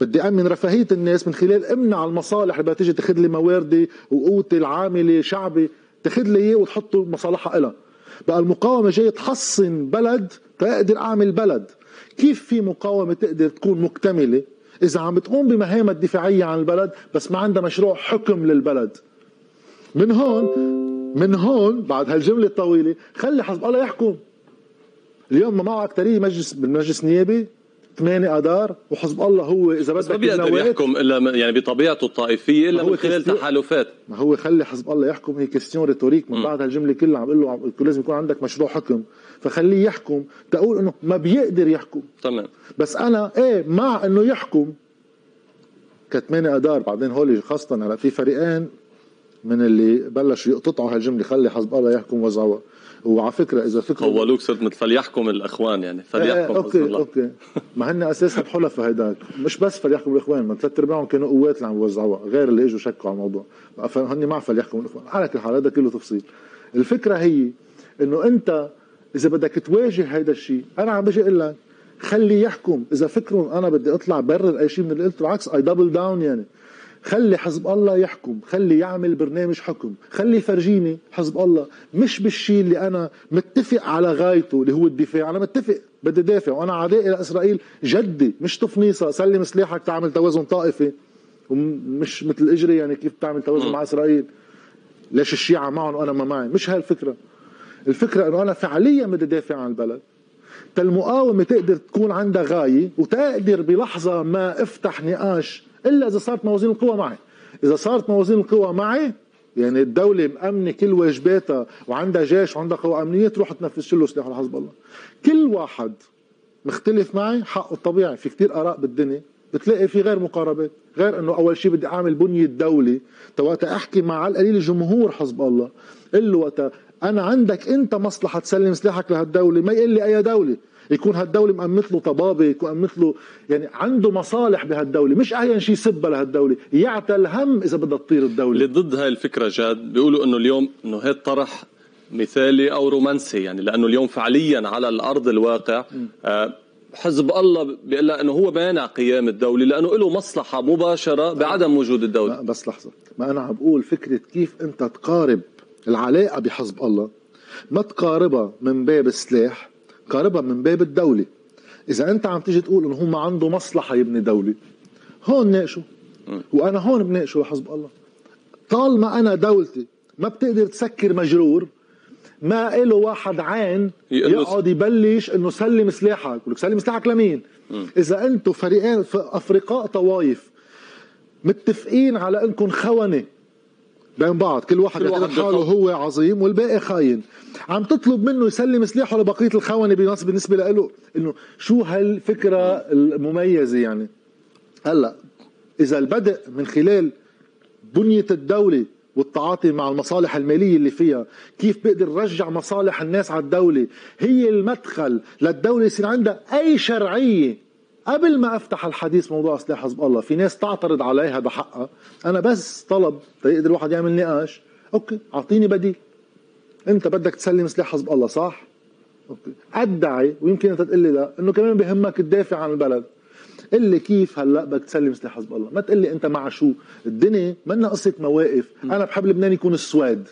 بدي أمن رفاهية الناس من خلال أمنع المصالح اللي تيجي تاخذ لي مواردي وقوتي العاملة شعبي. تاخذ لي إياه وتحطه مصالحها إلها. بقى المقاومة جاية تحصن بلد تقدر أعمل بلد. كيف في مقاومة تقدر تكون مكتملة؟ إذا عم بتقوم بمهامها الدفاعية عن البلد بس ما عندها مشروع حكم للبلد. من هون من هون بعد هالجملة الطويلة خلي حزب الله يحكم. اليوم ما معه أكترية مجلس بالمجلس النيابي ثمانية آذار وحزب الله هو بس بدك ما بيقدر يحكم إلا يعني بطبيعته ما هو من خلال كستيو- تحالفات. ما هو خلي حزب الله يحكم هي question rhétorique من بعد هالجملة كلها عم بقول له لازم يكون عندك مشروع حكم. فخليه يحكم. تقول إنه ما بيقدر يحكم. تمام. بس أنا إيه مع إنه يحكم. كثمانية آذار بعدين هول خاصة هلا في فريقين من اللي بلشوا يقطعوا هالجملة خلي حزب الله يحكم وزعوا وعلى فكرة إذا فكروا خولوك صرت مثل فليحكم الإخوان يعني إيه فليحكم حزب okay الله. okay. ما هن أساسا حلفاء هيداك. مش بس فليحكم الإخوان ما ثلاث ارباعهم كانوا قوات اللي عم بيوزعوها غير اللي إجوا شكوا على الموضوع. فهن مع فليحكم الإخوان. على كل حال هذا كله تفصيل. الفكرة هي إنه أنت إذا بدك تواجه هيدا الشيء أنا عم بجي أقول لك خلي يحكم. إذا فكرهم أنا بدي أطلع برر أي شيء من اللي قلته بالعكس I double down يعني. خلي حزب الله يحكم خلي يعمل برنامج حكم خلي يفرجيني حزب الله. مش بالشيء اللي أنا متفق على غايته اللي هو الدفاع. أنا متفق بدي دافع. وأنا عدائي لاسرائيل جدي مش تفنيصه سلم سلاحك تعمل توازن طائفي. ومش مثل إجري يعني كيف تعمل توازن مع إسرائيل. ليش الشيعة معهم وأنا ما معي؟ مش هاي الفكرة إنه أنا فعليا بدي دافع عن البلد. المقاومة تقدر تكون عندها غاية وتقدر بلحظة ما افتح نقاش إلا إذا صارت موازين القوى معي. إذا صارت موازين القوى معي يعني الدولة مأمنة كل واجباتها وعندها جيش وعندها قوى أمنية تروح تنفذ له سلاح لحزب الله. كل واحد مختلف معي حقه الطبيعي. في كتير آراء بالدنيا. بتلاقي في غير مقاربات. غير إنه أول شيء بدي أعمل بنية دولة. توقتها أحكي مع على القليل جمهور حزب الله. قل له أنا عندك أنت مصلحة تسلم سلاحك لهالدولة. ما يقول لي أي دولة. يكون هالدولة مأمت له طبابة يكون مأمت له يعني عنده مصالح بهالدولة. مش أحيانا شيء سبها لهالدولة. يعتى الهم إذا بدها تطير الدولة. اللي ضد هاي الفكرة جاد بيقولوا إنه اليوم إنه هي طرح مثالي أو رومانسي يعني لأنه اليوم فعليا على الأرض الواقع آه، حزب الله بيقول إنه هو مانع قيام الدولة لأنه له مصلحة مباشرة بعدم وجود الدولة. بس لحظة. ما أنا عم بقول فكرة كيف أنت تقارب العلاقة بحزب الله. ما تقاربها من باب السلاح قاربها من باب الدولة. إذا أنت عم تيجي تقول إنه هم عنده مصلحة يبني دولة هون ناقشوا. وأنا هون بناقشه لحزب الله. طالما أنا دولتي ما بتقدر تسكر مجرور ما له واحد عين يقعد يبلش إنه سلم سلاحك. يقول لك سلم سلاحك لمين؟ إذا أنتم فريقين افرقاء طوايف متفقين على إنكم خونة. بين بعض كل واحد يعتبر حاله. هو عظيم والباقي خاين. عم تطلب منه يسلم سلاحه لبقية الخونه بالنسبة له إنه شو هالفكرة المميزة يعني؟ هلأ إذا البدء من خلال بنية الدولة والتعاطي مع المصالح المالية اللي فيها كيف بقدر رجع مصالح الناس على الدولة؟ هي المدخل للدولة يصير عندها أي شرعية قبل ما أفتح الحديث موضوع سلاح حزب الله في ناس تعترض عليها بحقها. أنا بس طلب تيقدر الواحد يعمل نقاش. okay أعطيني بديل. أنت بدك تسلم سلاح حزب الله صح؟ okay. أدعي ويمكن أنت تقول لي لا إنه كمان بهمك تدافع عن البلد. قل لي كيف هلأ بدك تسلم سلاح حزب الله؟ ما تقول لي أنت مع شو. الدنيا منا قصة مواقف. أنا بحب لبنان يكون السويد.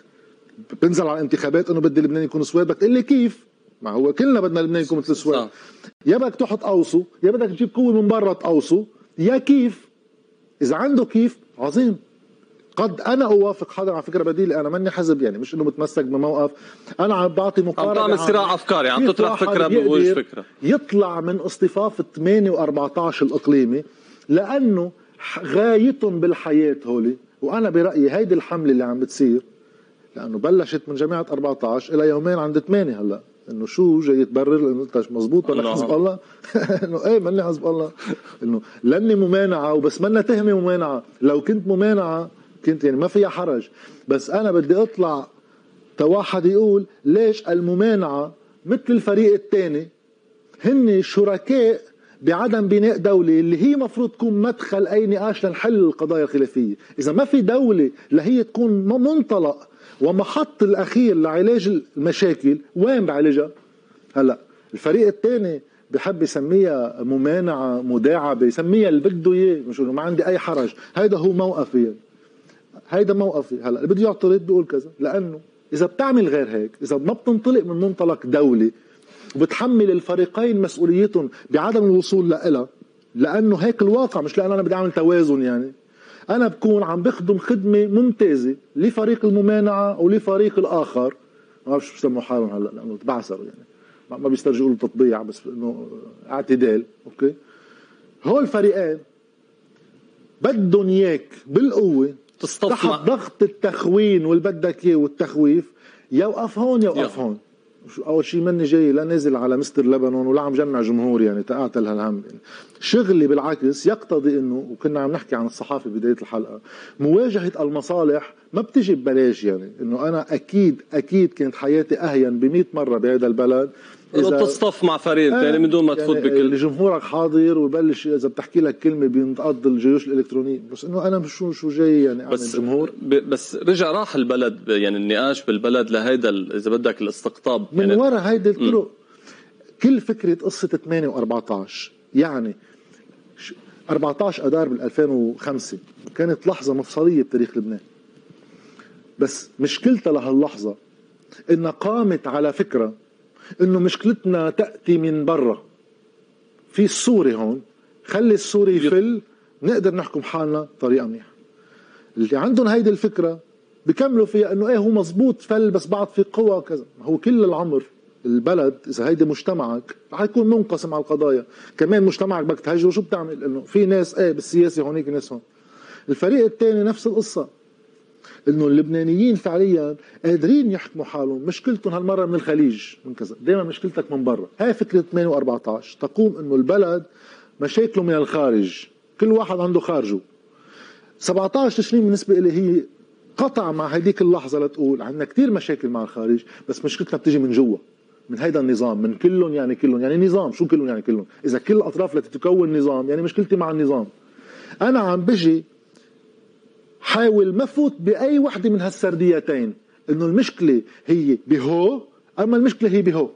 بنزل على الانتخابات إنه بدي لبنان يكون سويد بدك تقول لي كيف؟ ما هو كلنا بدنا لبنان يكون مثل السويد صح. يا بدك تحط قوسه يا بدك تجيب قوة من برا تقوسه يا كيف؟ إذا عنده كيف عظيم. قد أنا أوافق حدا على فكرة بديله أنا ماني حزب يعني مش إنه متمسك بموقف. أنا عم بعطي مقارنة تعمل عن صراع أفكاري، عم تطرح فكرة بوجه فكرة. يطلع من اصطفاف 8 و14 الإقليمي؟ لأنه غايتهم بالحياة هولي وأنا برأيي هيدي الحملة اللي عم بتصير لأنه بلشت من جامعه 14 إلى يومين عند 8 هلأ. إنه شو جاي تبرر إنه انت مزبوط ولا. حزب الله؟ إنه إيه ماني حزب الله. إنه لأني ممانعة وبس منا تهمه ممانعة. لو كنت ممانعة كنت يعني ما فيها حرج. بس أنا بدي أطلع تواحد يقول ليش الممانعة مثل الفريق الثاني هن شركاء بعدم بناء دولة اللي هي مفروض تكون مدخل أي نقاش لنحل القضايا الخلافية. إذا ما في دولة لهي تكون منطلق ومحط الأخير لعلاج المشاكل وين بعالجها؟ هلأ الفريق الثاني بحب يسميها ممانعة مداعبة يسميها اللي بده إياه مش ما عندي أي حرج. هيدا هو موقفي. يعني. هيدا موقفي. هلأ اللي بده يعترض بيقول كذا. لأنه إذا بتعمل غير هيك إذا ما بتنطلق من منطلق دولي وبتحمل الفريقين مسؤوليتهم بعدم الوصول لها لأنه هيك الواقع مش لأنه أنا بدي أعمل توازن يعني. أنا بكون عم بخدم خدمة ممتازة لفريق الممانعة ولفريق الآخر. ما بعرف شو بسموا حالهم هلأ لأنه تبعثروا يعني. ما- بيسترجعوا له تطبيع بس إنه اعتدال أوكي؟ هول الفريقين بدهم إياك بالقوة تحت ضغط التخوين واللي بدك إياه والتخويف. يوقف هون يوقف. هون. أول شيء مني جاي لا نازل على مستر لبنان ولا عم جمع جمهور يعني تقاتل هالهم. شغلي بالعكس يقتضي إنه وكنا عم نحكي عن الصحافة بداية الحلقة مواجهة المصالح ما بتجي ببلاش يعني. إنه أنا أكيد أكيد كانت حياتي أهين ب مرة بهذا البلد. تصطف مع فريق ثاني من دون ما تفوت يعني بكل جمهورك حاضر ويبلش إذا بتحكي لك كلمة بينتقض الجيوش الإلكترونية. بس إنه أنا شو شو جاي يعني أعمل بس جمهور؟ بس رجع راح البلد يعني النقاش بالبلد لهيدا إذا بدك الاستقطاب. من يعني وراء هيدي الطرق كل فكرة قصة 8 و14 يعني ش- 14 اذار بال 2005 كانت لحظة مفصلية بتاريخ لبنان. بس مشكلتها لهاللحظة إنها قامت على فكرة إنه مشكلتنا تأتي من برا. في السوري هون خلي السوري يفل نقدر نحكم حالنا بطريقه منيحة. اللي عندهم هيدي الفكرة بكملوا فيها إنه إيه هو مزبوط فل بس بعد في قوى كذا. هو كل العمر البلد إذا هيدي مجتمعك رح يكون منقسم على القضايا. كمان مجتمعك بدك تهجره شو بتعمل؟ إنه في ناس إيه بالسياسة هونيك ناس هون. الفريق الثاني نفس القصة. إنه اللبنانيين فعليا قادرين يحكموا حالهم. مشكلتهم هالمرة من الخليج من كذا. دائما مشكلتك من برا. هاي فكرة 8 و14 تقوم إنه البلد مشاكله من الخارج. كل واحد عنده خارجه. 17 تشرين بالنسبة لي هي قطع مع هديك اللحظة لتقول عندنا كتير مشاكل مع الخارج بس مشكلتنا بتيجي من جوا من هيدا النظام من كلهم يعني كلهم. يعني نظام شو كلهم يعني كلهم؟ إذا كل الأطراف التي تكون نظام يعني مشكلتي مع النظام. أنا عم بجي حاول ما فوت بأي وحدة من هالسرديتين. إنه المشكلة هي بهو أما المشكلة هي بهو.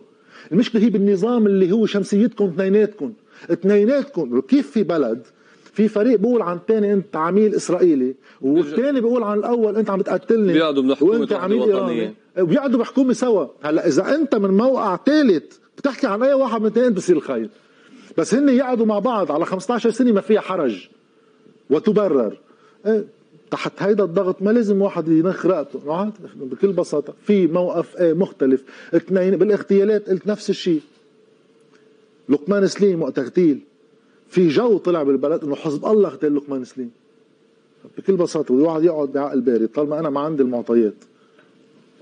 المشكلة هي بالنظام اللي هو شمسيتكم اثنيناتكم. اثنيناتكم. كيف في بلد في فريق بيقول عن الثاني أنت عميل إسرائيلي والثاني بيقول عن الأول أنت عم بتقتلني بيقعدوا من حكومة وانت عميل. إيراني. وبيقعدوا بحكومه سوا. هلأ إذا أنت من موقع ثالث بتحكي عن أي واحد من الاثنين بصير الخير بس هن يقعدوا مع بعض على 15 سنة ما فيها حرج. وتبرر. إيه، تحت هيدا الضغط ما لازم واحد ينخ رقبته بكل بساطة في موقف إيه مختلف. اثنين بالاغتيالات قلت نفس الشيء. لقمان سليم وقت اغتيل. في جو طلع بالبلد إنه حزب الله اغتال لقمان سليم. بكل بساطة الواحد يقعد بعقل بارد. طالما أنا ما عندي المعطيات.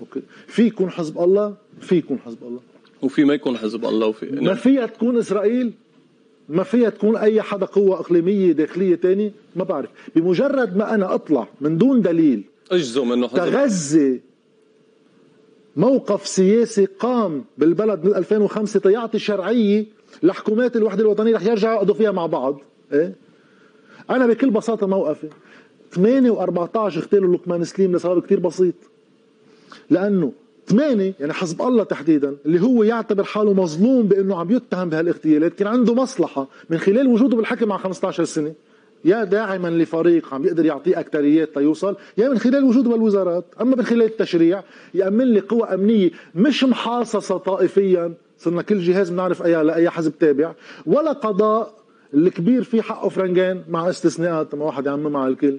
okay. في يكون حزب الله؟ في يكون حزب الله. وفي ما يكون حزب الله وفي ما فيها تكون إسرائيل؟ ما فيها تكون أي حدا قوة إقليمية داخلية تاني؟ ما بعرف. بمجرد ما أنا أطلع من دون دليل اجزم انه تغذي موقف سياسي قام بالبلد من 2005 تيعطي شرعية لحكومات الوحدة الوطنية رح يرجعوا يقعدوا فيها مع بعض. إيه؟ أنا بكل بساطة موقفي. 8 و14 اغتالوا لقمان سليم لسبب كتير بسيط. لأنه ثمانية يعني حزب الله تحديدا اللي هو يعتبر حاله مظلوم بأنه عم يتهم بهالاغتيالات كان عنده مصلحة من خلال وجوده بالحكم على 15 سنة. يا داعما لفريق عم يقدر يعطيه أكتريات ليوصل يا من خلال وجوده بالوزارات. أما من خلال التشريع يأمن لي قوى أمنية مش محاصصة طائفيا. صرنا كل جهاز بنعرف اي لاي حزب تابع. ولا قضاء الكبير في حقه فرنجان مع استثناءات ما واحد يعممها على الكل.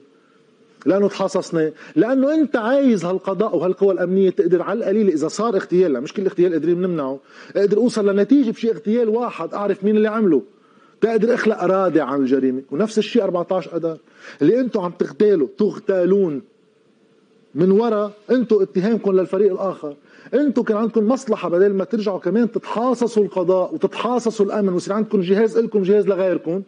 لأنه تحاصصنا لأنه أنت عايز هالقضاء وهالقوى الأمنية تقدر على القليل إذا صار اغتيال مش كل اغتيال قادرين نمنعه. أقدر أوصل لنتيجة بشي اغتيال واحد أعرف مين اللي عمله. تقدر أخلق رادع عن الجريمة. ونفس الشيء 14 اذار اللي أنتم عم تغتالوا تغتالون. من وراء أنتم اتهامكم للفريق الآخر. أنتم كان عندكم مصلحة بدل ما ترجعوا كمان تتحاصصوا القضاء وتتحاصصوا الأمن ويصير عندكم جهاز لكم جهاز لغيركم.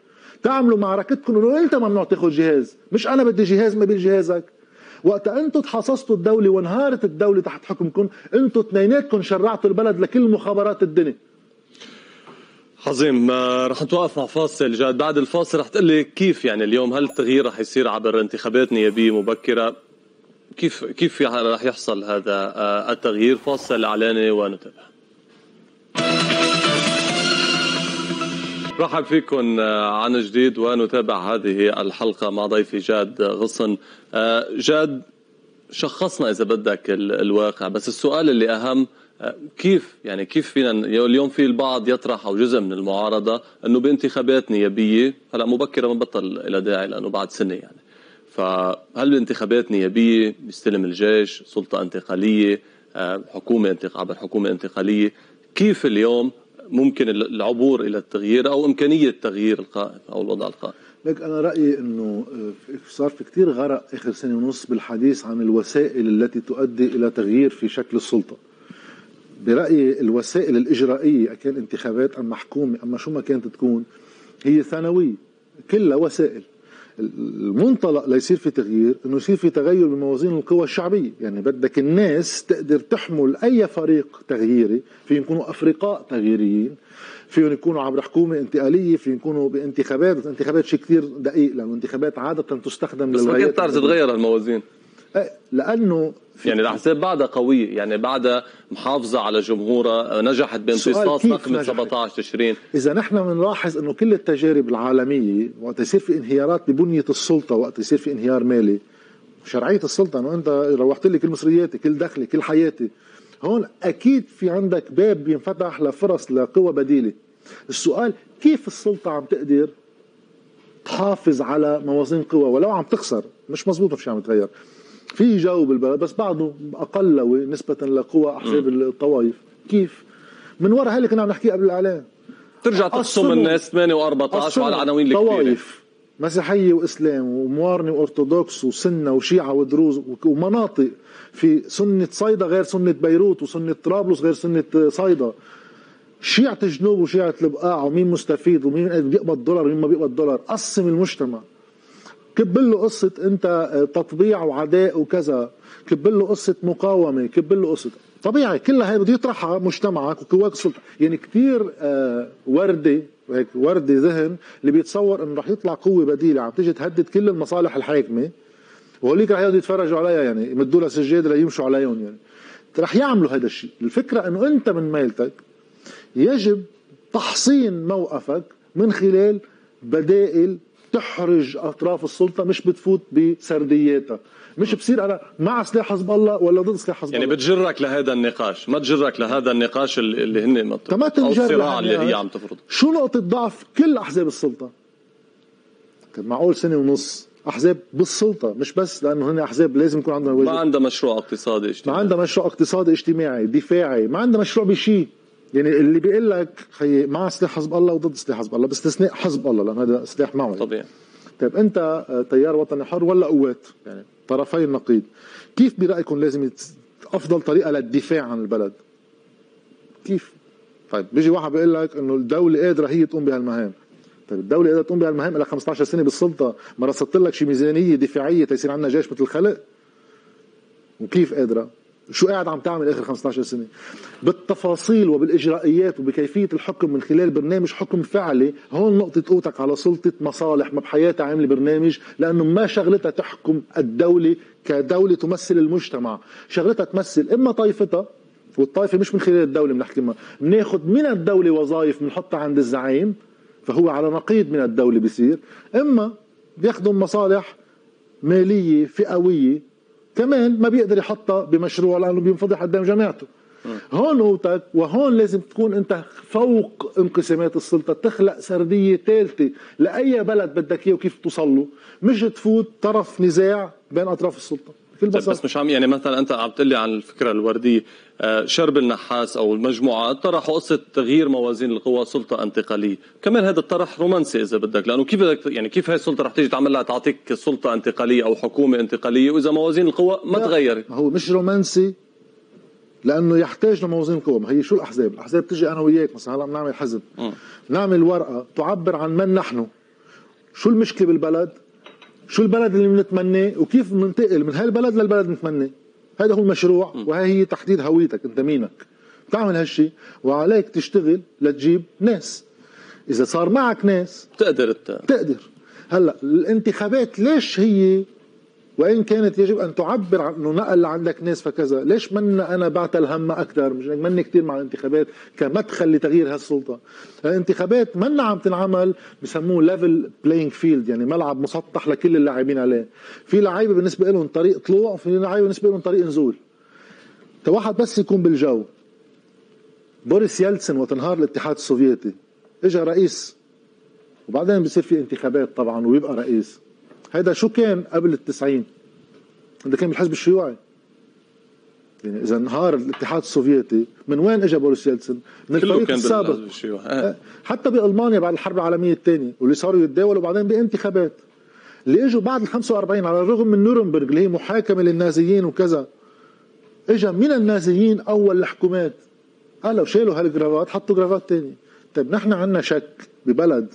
تعملوا معركتكم انه انت ممنوع تاخذ جهاز. مش أنا بدي جهاز ما جهازك. وقت أنتم تحاصصتوا الدولة وانهارت الدولة تحت حكمكم أنتم اثنيناتكم شرعتوا البلد لكل مخابرات الدنيا. عظيم آه، رح نتوقف مع فاصل. جاد بعد الفاصل رح تقول لي كيف يعني اليوم؟ هل التغيير رح يصير عبر انتخابات نيابية مبكرة؟ كيف كيف رح يحصل هذا آه، التغيير؟ فاصل إعلاني ونتابع. رحب فيكم آه، عن جديد ونتابع هذه الحلقة مع ضيفي جاد غصن. آه، جاد شخصنا إذا بدك ال- الواقع بس السؤال اللي أهم آه، كيف يعني كيف فينا اليوم في البعض يطرح أو جزء من المعارضة إنه بانتخابات نيابيه هلأ مبكره ما بطل إلى داعي لأنه بعد سنة يعني. فهل بانتخابات نيابيه بيستلم الجيش سلطة انتقالية حكومة انتق- عبر حكومة انتقالية. كيف اليوم ممكن العبور إلى التغيير أو إمكانية تغيير القائد أو الوضع القائم لك أنا رأيي إنه آه، صار في كثير غرق آخر سنة ونص بالحديث عن الوسائل التي تؤدي إلى تغيير في شكل السلطة. برأيي الوسائل الإجرائية كان انتخابات ام حكومه أما شو ما كانت تكون هي ثانوية كلها وسائل. المنطلق ليصير في تغيير إنه يصير في تغير بموازين القوى الشعبية. يعني بدك الناس تقدر تحمل أي فريق تغييري في يكونوا افرقاء تغييريين فيهم يكونوا عبر حكومة انتقالية في يكونوا بانتخابات انتخابات شيء كثير دقيق لأنه الانتخابات عادة تستخدم بس ما كانت تعرف تتغير الموازين. إيه، لأنه يعني الاحزاب بعدها قويه يعني بعدها محافظة على جمهورها نجحت بامتصاص نقمه 17 تشرين. إذا نحن بنلاحظ إنه كل التجارب العالمية وقت يصير في انهيارات ببنيه السلطة وقت يصير في انهيار مالي شرعية السلطة إنه أنت روحت لي كل مصرياتي كل دخلي كل حياتي هون أكيد في عندك باب بينفتح لفرص لقوى بديلة. السؤال كيف السلطة عم تقدر تحافظ على موازين قوى ولو عم تخسر؟ مش مزبوط مش عم يتغير في جو بالبلد بس بعده أقل نسبه لقوى أحزاب الطوائف. كيف؟ من وراء هاي اللي كنا عم نحكي قبل الإعلان. ترجع تقسم الناس 8 و14 وعلى العناوين الكبيرة. طوائف مسيحية وإسلام وموارنه وأرثوذكس وسنة وشيعة ودروز ومناطق في سنة صيدا غير سنة بيروت وسنة طرابلس غير سنة صيدا. شيعة الجنوب وشيعة البقاع ومين مستفيد ومين بيقبض دولار ومين ما بيقبض دولار. قسم المجتمع. كب له قصة أنت آه، تطبيع وعداء وكذا. كب له قصة مقاومة كب له قصة. طبيعي كلها هي بده يطرحها مجتمعك وقواك السلطة. يعني كثير آه وردي هيك وردي ذهن اللي بيتصور إنه رح يطلع قوة بديلة. عم تيجي تهدد كل المصالح الحاكمة. وهوليك رح يقعدوا يتفرجوا عليها يعني يمدوا لها سجادة ليمشوا عليهم يعني. رح يعملوا هذا الشيء. الفكرة إنه أنت من ميلتك يجب تحصين موقفك من خلال بدائل تحرج أطراف السلطة مش بتفوت بسردياتها. مش بصير أنا مع سلاح حزب الله ولا ضد سلاح حزب يعني الله. يعني بتجرك لهذا النقاش ما تجرك لهذا النقاش اللي هن أو الصراع اللي هي عم تفرض شو نقطة ضعف كل أحزاب السلطة؟ معقول سنة ونص أحزاب بالسلطة مش بس لأنه هن أحزاب لازم يكون عندهم ما عندها مشروع اقتصادي اجتماعي. ما عندها مشروع اقتصادي اجتماعي دفاعي ما عندها مشروع بشيء يعني اللي بيقول لك خي مع سلاح حزب الله وضد سلاح حزب الله باستثناء حزب الله لأن هذا سلاح معه طبيعي. طيب أنت آه، تيار وطني حر ولا قوات؟ يعني طرفي النقيض. كيف برأيكم لازم. أفضل طريقة للدفاع عن البلد؟ كيف؟ طيب بيجي واحد بيقول لك إنه الدولة قادرة هي تقوم بهالمهام. طيب الدولة قادرة تقوم بهالمهام؟ لها 15 سنة بالسلطة ما رصدت لك شي ميزانية دفاعية تيصير عندنا جيش مثل الخلق؟ وكيف قادرة؟ شو قاعد عم تعمل آخر 15 سنة؟ بالتفاصيل وبالإجرائيات وبكيفية الحكم من خلال برنامج حكم فعلي هون نقطة قوتك على سلطة مصالح ما بحياتها عاملة برنامج لأنه ما شغلتها تحكم الدولة كدولة تمثل المجتمع. شغلتها تمثل إما طائفتها والطائفة مش من خلال الدولة بنحكي بناخذ من الدولة وظائف بنحطها عند الزعيم فهو على نقيض من الدولة بصير إما بيخدم مصالح مالية فئوية كمان ما بيقدر يحطها بمشروع لأنه بينفضح قدام جماعته هون نقطتك وهون لازم تكون أنت فوق انقسامات السلطة. تخلق سردية ثالثه لأي بلد بدك إياه وكيف توصل له. مش تفوت طرف نزاع بين أطراف السلطة. بكل بساطه بس مش عم يعني مثلا أنت عم تقول لي عن الفكرة الوردية آه، شرب النحاس أو المجموعات طرحوا قصة تغيير موازين القوى سلطة انتقالية، كمان هذا الطرح رومانسي إذا بدك لأنه كيف بدك يعني كيف هاي السلطة رح تيجي تعمل لها تعطيك سلطة انتقالية أو حكومة انتقالية؟ وإذا موازين القوى ما تغيرت. هو مش رومانسي لأنه يحتاج لموازين القوى. ما هي شو الأحزاب؟ الأحزاب بتجي أنا وياك مثلا هلا بنعمل حزب. نعمل ورقة تعبر عن من نحن. شو المشكلة بالبلد؟ شو البلد اللي بنتمناه وكيف بننتقل من هالبلد للبلد بنتمناه هذا هو المشروع وهي هي تحديد هويتك انت مينك. بتعمل هالشيء وعليك تشتغل لتجيب ناس. إذا صار معك ناس بتقدر بتقدر هلأ الانتخابات ليش هي وإن كانت يجب أن تعبر عن انه نقل عندك ناس فكذا ليش من أنا بعت الهم أكثر؟ مش من كثير مع الانتخابات كمدخل لتغيير هالسلطة. الانتخابات منا عم تنعمل؟ بسموه level playing field يعني ملعب مسطح لكل اللاعبين عليه. في لعيبة بالنسبة لهم طريق طلوع وفي لعيبة بالنسبة لهم طريق نزول. واحد بس يكون بالجو. بوريس يلتسن وتنهار الاتحاد السوفيتي. اجى رئيس. وبعدين بصير في انتخابات طبعا ويبقى رئيس. هيدا شو كان قبل التسعين؟ هذا كان بالحزب الشيوعي. يعني إذا انهار الاتحاد السوفيتي من وين اجى بوريس يلتسن؟ من الفريق السابق. آه. حتى بألمانيا بعد الحرب العالمية الثانية واللي صاروا يتداولوا بعدين بانتخابات. اللي إجوا بعد ال 45 على الرغم من نورنبرغ اللي هي محاكمة للنازيين وكذا اجى من النازيين أول الحكومات. قالوا شالوا هالجرافات حطوا جرافات ثانية. طيب نحن عندنا شك ببلد.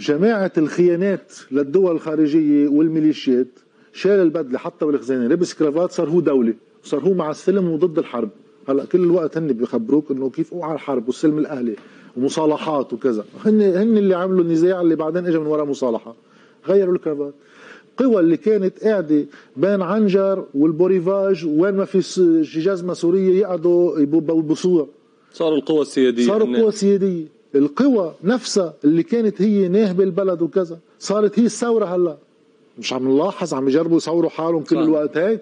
جماعة الخيانات للدول الخارجية والميليشيات شال البدلة حطها بالخزانة لبس كرافات صار هو دولة صار هو مع السلم وضد الحرب. هلأ كل الوقت هن بيخبروك إنه كيف اوعى الحرب والسلم الأهلي ومصالحات وكذا. هن هن اللي عملوا النزاع اللي بعدين اجى من وراء مصالحة. غيروا الكرافات. القوى اللي كانت قاعدة بين عنجر والبوريفاج وين ما في جزمه سوريه يقعدوا يبوسوها صاروا القوى السيادية صاروا القوى السياديه القوى نفسها اللي كانت هي ناهبه البلد وكذا صارت هي الثورة هلا مش عم نلاحظ عم يجربوا يصوروا حالهم كل. الوقت هيك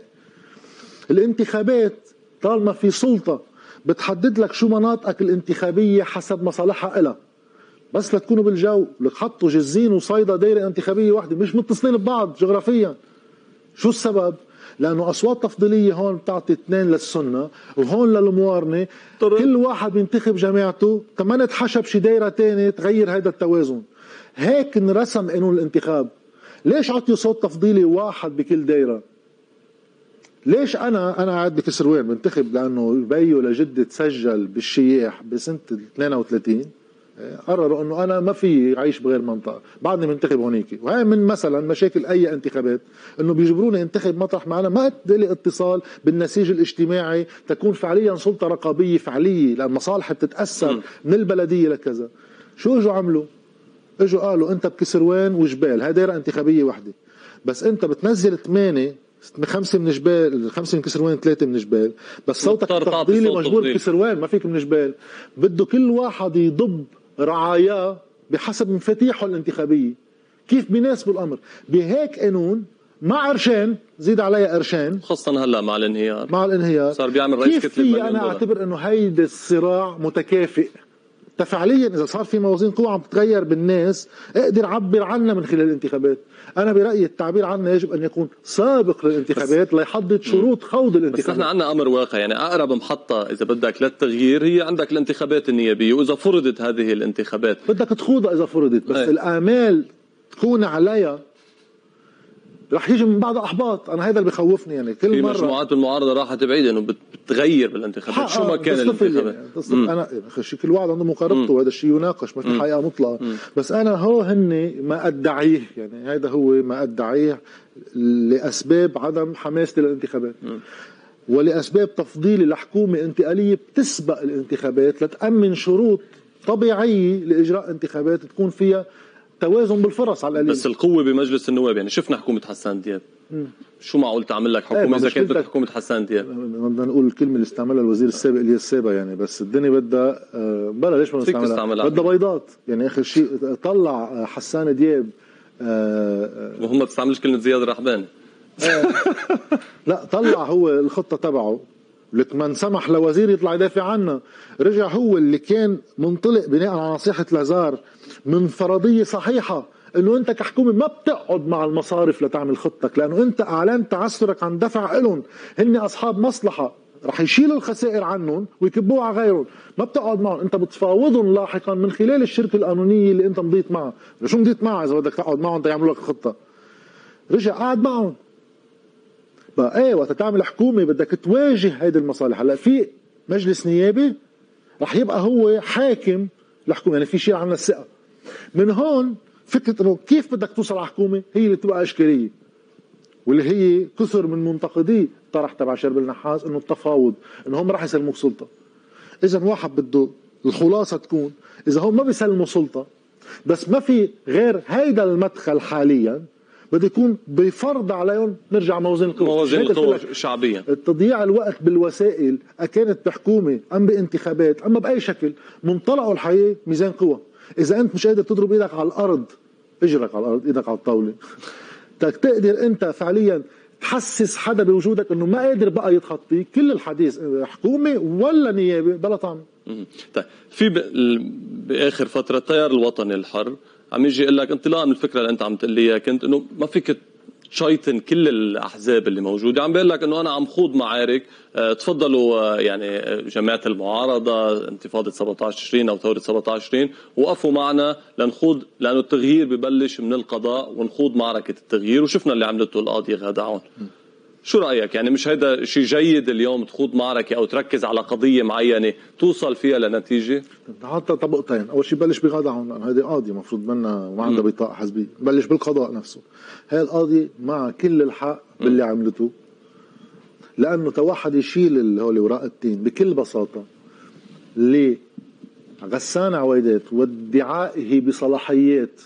الانتخابات طالما في سلطة بتحدد لك شو مناطقك الانتخابية حسب مصالحها إلها بس لتكونوا بالجو لك حطوا جزين وصيدا دايرة انتخابية واحدة مش متصلين ببعض جغرافيا شو السبب؟ لأنه أصوات تفضيلية هون بتعطي اثنين للسنة وهون للموارنة. كل واحد بينتخب جماعته كمان تحشب شي دايرة ثانية تغير هذا التوازن. هيك انرسم قانون الانتخاب. ليش عطيوا صوت تفضيلي واحد بكل دايرة؟ ليش أنا أنا قاعد بكسروان بنتخب؟ لأنه بيو لجدي تسجل بالشياح بسنة 32 قرروا إنه أنا ما في اعيش بغير منطقة بعدني منتخب هونيك وهي من مثلا مشاكل أي انتخابات إنه بيجبروني انتخب مطرح ما أنا ما لي اتصال بالنسيج الاجتماعي تكون فعليا سلطة رقابية فعلية لأن مصالحي بتتأثر من البلدية لكذا. شو إجوا عملوا؟ إجوا قالوا أنت بكسروان وجبال هاي دايرة انتخابية وحدة. بس أنت بتنزل ثمانية خمسة من جبال خمسة من كسروان ثلاثة من جبال. بس صوتك التفضيلي مجبور بكسروان ما فيك من جبال. بده كل واحد يضب رعاياه بحسب مفاتيحه الانتخابية. كيف بيناسبوا الأمر؟ بهيك قانون مع قرشين زيد عليها قرشين. خاصة هلا مع الانهيار. مع الانهيار. صار بيعمل رئيس كيف في؟ أنا أعتبر إنه هيدا الصراع متكافئ. فعليا إذا صار في موازين قوى عم تتغير بالناس أقدر عبر عنها من خلال الانتخابات. أنا برأيي التعبير عنها يجب أن يكون سابق للانتخابات ليحدد شروط خوض الانتخابات. بس نحن عندنا أمر واقع يعني أقرب محطة إذا بدك للتغيير هي عندك الانتخابات النيابية وإذا فرضت هذه الانتخابات. بدك تخوضها إذا فرضت بس أي. الآمال تكون عليها رح يجي من بعد أحباط. أنا هذا اللي بخوفني يعني. كل في مرة مجموعات بالمعارضه راحت بعيد إنه بتغير بالانتخابات. شو ما كان الانتخابات. يعني. أنا خشي كل واحد عنده مقاربته وهذا الشيء يناقش. ما في حقيقه مطلقه بس أنا هو هن ما أدعيه يعني. هذا هو ما أدعيه لأسباب عدم حماستي للانتخابات ولأسباب تفضيلي لحكومه انتقاليه بتسبق الانتخابات لتأمن شروط طبيعية لإجراء انتخابات تكون فيها توازن بالفرص على القليل بس القوة بمجلس النواب يعني شفنا حكومة حسان دياب. شو معقول تعمل لك حكومة؟ إذا كانت بدك حكومة حسان دياب. بدنا نقول الكلمة اللي استعملها الوزير السابق الياس السابق يعني بس الدنيا بدها آه، بلا ليش ما نستعملها بدها بيضات. يعني آخر شيء طلع حسان دياب آه، آه، وهم بتستعملش كلمة زياد الرحبان لا طلع هو الخطة تبعه. لك من سمح لوزير يطلع يدافع عنها. رجع هو اللي كان منطلق بناء على نصيحة لازار. من فرضية صحيحة إنه أنت كحكومة ما بتقعد مع المصارف لتعمل خطتك لأنه أنت أعلنت تعثرك عن دفع لهم هن أصحاب مصلحة رح يشيلوا الخسائر عنهم ويكبوها على غيرهم. ما بتقعد معهم. أنت بتفاوضهم لاحقا من خلال الشركة القانونية اللي أنت مضيت معها. شو مضيت معها إذا بدك تقعد معهم تيعملوا لك خطة؟ رجع قاعد معهم. بقى إيه وقت تعمل حكومة بدك تواجه هيدي المصالح. هلأ في مجلس نيابي رح يبقى هو حاكم الحكومة يعني في شيء عنا الثقة. من هون فكرة إنه كيف بدك توصل على حكومة؟ هي اللي تبقى أشكالية. واللي هي كثر من منتقدي طرح تبع شرب النحاس إنه التفاوض إنه هم راح يسلموك سلطة. إذا واحد بده الخلاصة تكون إذا هم ما بيسلموا سلطة بس ما في غير هيدا المدخل حاليا بده يكون بفرض عليهم نرجع موازين القوى. موازين القوى شعبيا. تضييع الوقت بالوسائل كانت بحكومة أم بإنتخابات أما بأي شكل منطلقه الحياة ميزان قوى. إذا أنت مش قادر تضرب إيدك على الأرض اجرك على الأرض إيدك على الطاولة. تقدر أنت فعليا تحسس حدا بوجودك إنه ما قادر بقى يتخطي كل الحديث حكومة ولا نيابة بلا طعم. طيب في بآخر فترة التيار الوطني الحر عم يجي يقول لك انطلاقا من الفكرة اللي أنت عم تقول لي كنت إنه ما فيك تشيطن كل الأحزاب اللي موجودة. عم بيقول لك إنه أنا عم خوض معارك آه، تفضلوا آه، يعني آه، جماعة المعارضة انتفاضة 17 تشرين أو ثورة 17 تشرين وقفوا معنا لنخوض لأنه التغيير ببلش من القضاء ونخوض معركة التغيير. وشفنا اللي عملته القاضيه غادة عون. شو رأيك؟ يعني مش هيدا شيء جيد اليوم تخوض معركة أو تركز على قضية معينة توصل فيها لنتيجة؟ حتى طبقتين. أول شيء بلش بغدا عون لأنه هيدي قاضي المفروض منا وما عندها بطاقة حزبية. بلش بالقضاء نفسه. هاي القاضي مع كل الحق باللي عملته. لأنه توحد يشيل هول وراء التين بكل بساطة. ليه؟ غسان عويدات وادعائه بصلاحيات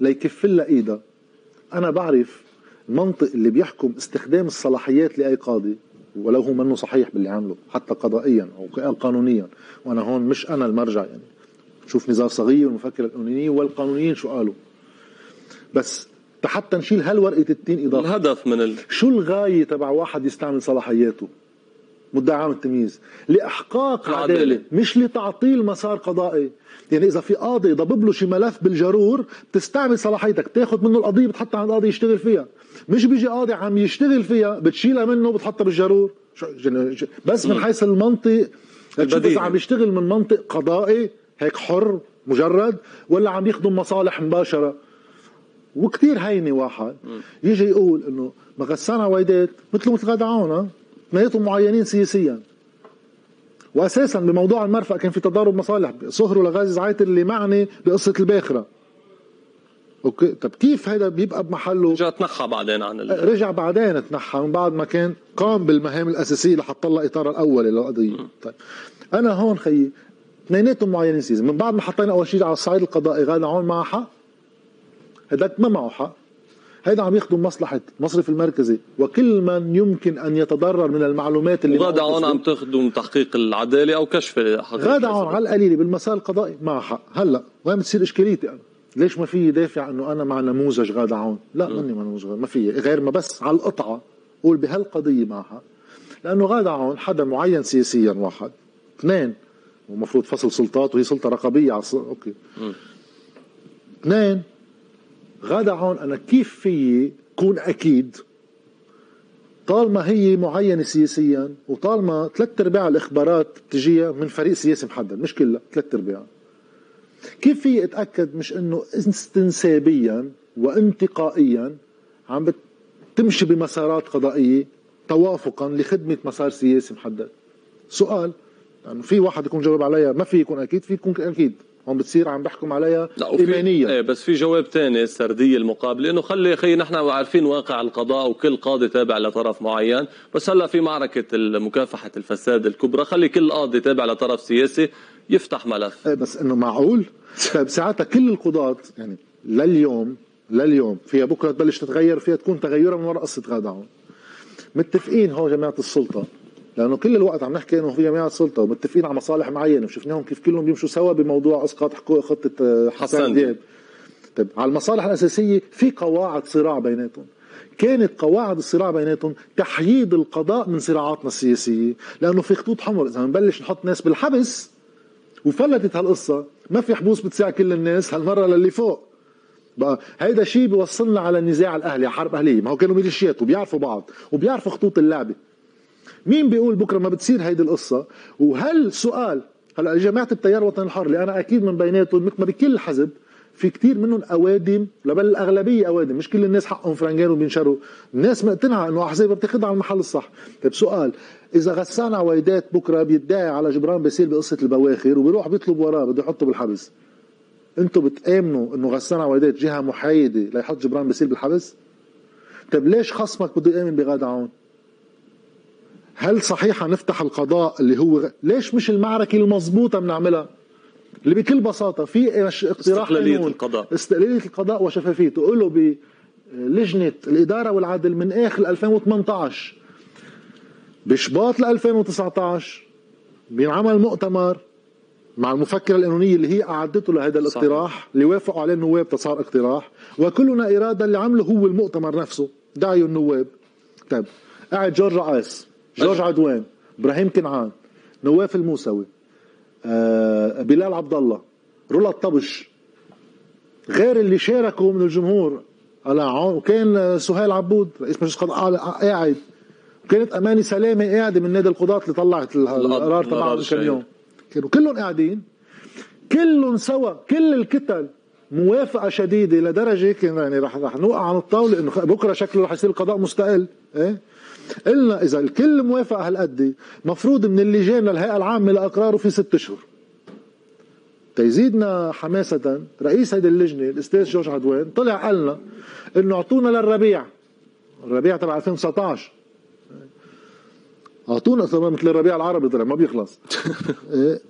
ليكف لها ايدها أنا بعرف المنطق اللي بيحكم استخدام الصلاحيات لأي قاضي ولو هو منه صحيح باللي عمله حتى قضائيا أو قانونيا. وأنا هون مش أنا المرجع يعني. شوف نزار صغير والمفكر القانوني والقانونيين شو قالوا. بس حتى نشيل هالورقة التين إضافة. الهدف من ال... شو الغاية تبع واحد يستعمل صلاحياته؟ مدعي عام التمييز. لأحقاق العداله مش لتعطيل مسار قضائي. يعني إذا في قاضي ضبب له شي ملف بالجرور بتستعمل صلاحيتك بتاخذ منه القضية بتحطها عند القاضي يشتغل فيها. مش بيجي قاضي عم يشتغل فيها بتشيلها منه بتحطها بالجرور بس من حيث المنطق اذا عم يشتغل من منطق قضائي هيك حر مجرد ولا عم يخدم مصالح مباشرة. وكثير هينة واحد. يجي يقول إنه مغسان عويدات مثل مثل غدا عون اثنيناتهم معينين سياسيا. واساسا بموضوع المرفأ كان في تضارب مصالح صهر لغازي زعيتر اللي معني بقصة الباخرة. أوكي. طب كيف هذا بيبقى بمحله؟ رجع تنحى بعدين عن ال... رجع بعدين تنحى من بعد ما كان قام بالمهام الأساسية اللي حط لها إطار الأول للقضيه طيب. أنا هون خيي اثنيناتهم معينين سياسي من بعد ما حطينا أول شيء على الصعيد القضائي غادا عون معه حق. هداك ما معه حق. هيدا عم يخدم مصلحة المصرف المركزي وكل من يمكن أن يتضرر من المعلومات اللي غادة عون عم تخدم تحقيق العدالة أو كشف غادة عون على القليلة بالمسار القضائي معها حق. هلأ وين بتصير إشكاليتي أنا؟ ليش ما في دافع إنه أنا مع نموذج غادة عون؟ لا ماني مع نموذج ما في. غير ما بس على القطعة قول بهالقضية معها. لأنه غادة عون حدا معين سياسيا واحد. اثنين ومفروض فصل سلطات وهي سلطة رقابية على okay. اثنين غادة عون أنا كيف في كون أكيد؟ طالما هي معينة سياسيا وطالما ثلاث أرباع الإخبارات تجيها من فريق سياسي محدد مش كلها ثلاث أرباع. كيف في اتأكد مش إنه استنسابيا وانتقائيا؟ عم تمشي بمسارات قضائية توافقا لخدمة مسار سياسي محدد. سؤال يعني في واحد يكون جاوب عليها ما في يكون أكيد في يكون أكيد. هون بتصير عم بحكم عليها لا ايمانيا. إيه بس في جواب ثاني السرديه المقابله إنه خلي خي نحن عارفين واقع القضاء وكل قاضي تابع لطرف معين بس هلأ في معركة مكافحه الفساد الكبرى خلي كل قاضي تابع لطرف سياسي. يفتح ملف. إيه بس إنه معقول؟ طيب ساعتها كل القضاة يعني لليوم لليوم فيها بكرة تبلش تتغير فيها تكون تغيرها من وراء قصة غادة عون متفقين هو جماعة السلطة لأنه كل الوقت عم نحكي إنه في جماعة سلطة ومتفقين على مصالح معينة وشفناهم كيف كلهم بيمشوا سوا بموضوع أسقاط حقوق خطة آه، حسن دياب طيب على المصالح الأساسية في قواعد صراع بيناتهم. كانت قواعد الصراع بيناتهم تحييد القضاء من صراعاتنا السياسية لأنه في خطوط حمر إذا بنبلش نحط ناس بالحبس وفلتت هالقصة. ما في حبوس بتساع كل الناس هالمرة للي فوق. بقى هيدا شيء بيوصلنا على النزاع الاهلي حرب أهلية. ما هو كانوا ميليشيات وبيعرفوا بعض وبيعرفوا خطوط اللعبة. مين بيقول بكرة ما بتصير هيدي القصة؟ وهل سؤال هلا جماعة التيار الوطني الحر اللي أنا أكيد من بيناتهم مثل ما بكل حزب في كتير منهم أوادم بل الأغلبية أوادم. مش كل الناس حقهم فرنجان وبينشروا الناس مقتنعه إنه احزاب بتاخذها على المحل الصح. طيب سؤال إذا غسان عويدات بكرة بيدعي على جبران باسيل بقصة البواخر وبيروح بيطلب وراه بده يحطه بالحبس. أنتم بتآمنوا إنه غسان عويدات جهة محايدة ليحط جبران باسيل بالحبس؟ طيب ليش خصمك بده يآمن بغادة عون؟ هل صحيح نفتح القضاء اللي هو ليش مش المعركة المضبوطة بنعملها؟ اللي بكل بساطة في اقتراح استقلالية القضاء. استقلالية القضاء وشفافيته له بلجنة الإدارة والعدل من آخر 2018 بشباط ل 2019 بينعمل مؤتمر مع المفكرة القانونية اللي هي أعدته لهذا الاقتراح. اللي وافقوا عليه النواب تصار اقتراح وكلنا إرادة اللي عمله هو المؤتمر نفسه دعيوا النواب. طيب قاعد جورج عايس جورج عدوان إبراهيم كنعان نواف الموسوي. بلال عبد الله رولا الطبش غير اللي شاركوا من الجمهور. قال عون وكان سهيل عبود رئيس مجلس القضاء قاعد. وكانت أماني سلامة قاعدة من نادي القضاة اللي طلعت القرار تبعها من كم يوم كانوا كلهم قاعدين. كلهم سوا كل الكتل موافقة شديدة لدرجة كان يعني رح رح نوقع عن الطاولة إنه بكرة شكله رح يصير القضاء مستقل إيه؟ قلنا إذا الكل موافق هالقد مفروض من اللجان للهيئه العامة لأقراره في ست اشهر تيزيدنا حماسة رئيس هيدي اللجنة الأستاذ جورج عدوان طلع قالنا إنه أعطونا للربيع. الربيع تبع 2019 أعطونا مثل الربيع العربي طلع ما بيخلص. إيه؟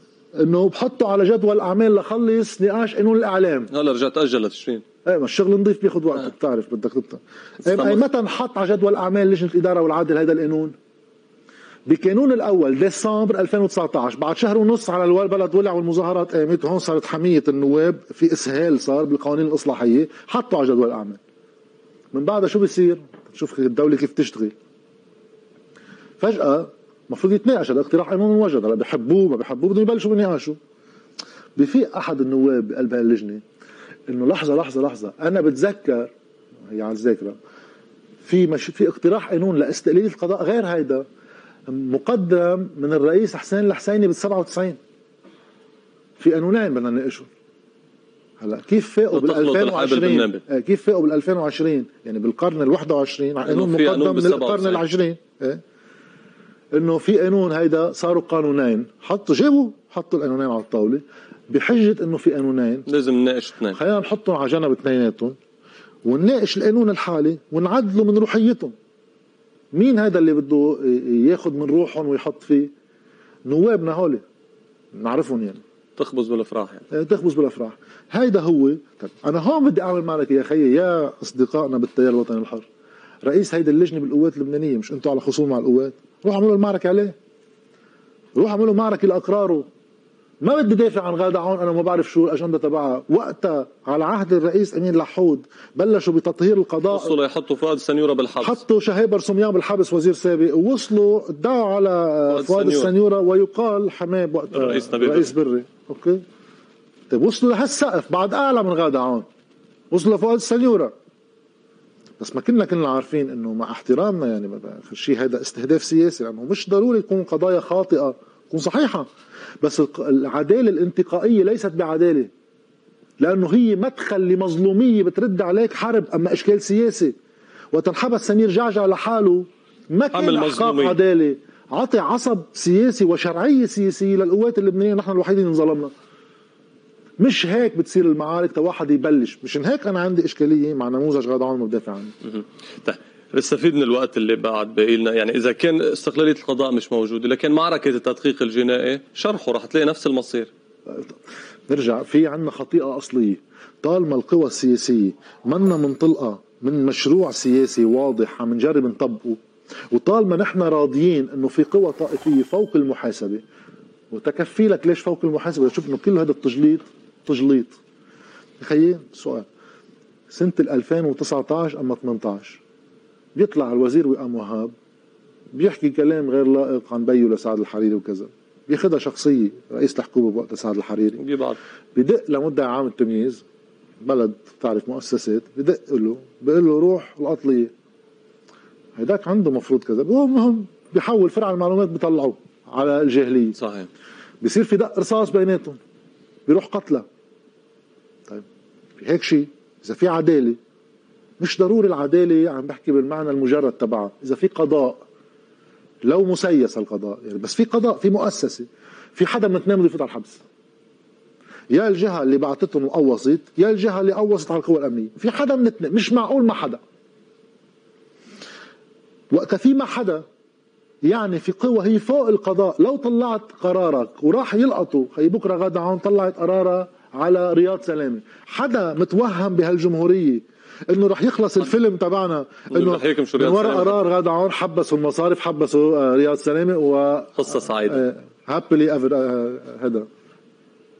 إنه بحطوا على جدول أعمال لخلص نقاش قانون الإعلام. هلا رجعت اجلت شيرين إيه ما الشغل نظيف بياخذ وقت آه. بتعرف بدك تبطل إيه متى انحط على جدول اعمال لجنة الإدارة والعدل هذا القانون؟ بقانون الأول ديسمبر 2019 بعد شهر ونص على البلد ولع والمظاهرات. قامت وهون صارت حمية النواب في إسهال صار بالقوانين الإصلاحية. حطوا على جدول الأعمال. من بعدها شو بصير؟ شوف الدولة كيف تشتغل. فجأة المفروض يتناقش هذا اقتراح قانون وجد. هلا بحبوه ما بحبوه بدهم يبلشوا يناقشوا. بفيق أحد النواب بقلب هاللجنه إنه لحظة لحظة لحظة. أنا بتذكر هي على الذاكرة في مش في اقتراح قانون لاستقلاليه القضاء غير هيدا مقدم من الرئيس حسين الحسيني بال 97 في قانونين بدنا نناقشهم. هلأ كيف فاقوا بال 2020 آه، كيف فاقوا بال 2020 يعني بالقرن ال 21 على قانون مقدم من القرن ال 20 إيه؟ إنه في قانون هيدا صاروا قانونين. حطوا جابوا حطوا القانونين على الطاولة. بحجة إنه في قانونين. لازم نناقش اثنين. خلينا نحطهم على جنب اثنيناتهم ونناقش القانون الحالي ونعدله من روحيتهم. مين هذا اللي بده ياخذ من روحهم ويحط فيه؟ نوابنا هولي. نعرفهم يعني. تخبز بالافراح يعني. إيه، تخبز بالافراح. هيدا هو. طيب أنا هون بدي أعمل معك يا خيي يا أصدقائنا بالتيار الوطني الحر. رئيس هيدي اللجنة بالقوات اللبنانية مش أنتم على خصوم مع القوات؟ روح اعملوا المعركة عليه. روح اعملوا معركة لأقراره. ما بدي دافع عن غادة. عون أنا ما بعرف شو الأجندة تبعها. وقتها على عهد الرئيس أمين لحود بلشوا بتطهير القضاء. وصلوا يحطوا فؤاد السنيورة بالحبس. حطوا شهيبر سميان بالحبس وزير سابق. ووصلوا ادعوا على فؤاد السنيورة. ويقال حماه وقتها رئيس رئيس بري. okay؟ طيب وصلوا لهالسقف بعد أعلى من غادة عون وصلوا لفؤاد السنيورة. بس ما كنا كنا عارفين إنه مع احترامنا يعني شيء هذا استهداف سياسي لأنه مش ضروري تكون قضايا خاطئة تكون صحيحه بس العدالة الانتقائية ليست بعدالة. لأنه هي مدخل لمظلومية بترد عليك حرب أما إشكال سياسي. وتنحبس سمير جعجع لحاله ما كان احقاق عدالة. عطي عصب سياسي وشرعية سياسية للقوات اللبنانية نحن الوحيدين انظلمنا. مش هيك بتصير المعارك تا واحد يبلش. مشان هيك أنا عندي إشكالية مع نموذج غدا عون بدافع عنه طيب نستفيد من الوقت اللي بعد باقي لنا يعني إذا كان استقلالية القضاء مش موجودة لكن معركة التدقيق الجنائي شرحه رح تلاقي نفس المصير. نرجع في عندنا خطيئة أصلية. طالما القوى السياسية منا منطلقة من مشروع سياسي واضح عم نجرب نطبقه. وطالما نحن راضيين إنه في قوى طائفية فوق المحاسبة وتكفي لك ليش فوق المحاسبة؟ شوف إنه كل هذا التجليط تجليط. تخيل سؤال. سنة 2019 أما 18 بيطلع الوزير وئام وهاب بيحكي كلام غير لائق عن بيو لسعد الحريري وكذا. بياخذها شخصية رئيس الحكومة بوقت سعد الحريري. بيبعض بدق لمدعي عام التمييز بلد تعرف مؤسسات بدق له بيقول له روح القطلية هيداك عنده مفروض كذا. المهم بيحول فرع المعلومات بيطلعوه على الجاهلية. صحيح. بصير في دق رصاص بيناتهم بيروح قتلى. طيب في هيك شيء إذا في عدالة مش ضروري العدالة عم بحكي بالمعنى المجرد تبعها. إذا في قضاء لو مسيس القضاء يعني بس في قضاء في مؤسسة في حدا من اثنين بده يفوت على الحبس. يا الجهة اللي بعثتهم وقوصت يا الجهة اللي قوصت على القوى الأمنية. في حدا من اثنين مش معقول ما حدا. وقتها في ما حدا يعني في قوة هي فوق القضاء. لو طلعت قرارك وراح يلقطوا هي بكرة غادة عون طلعت قرارها على رياض سلامة. حدا متوهم بهالجمهورية انه رح يخلص الفيلم تبعنا انه من وراء قرار غادة عون حبسوا المصارف حبسوا آه، رياض سلامة و قصة سعيدة. happily ever هذا.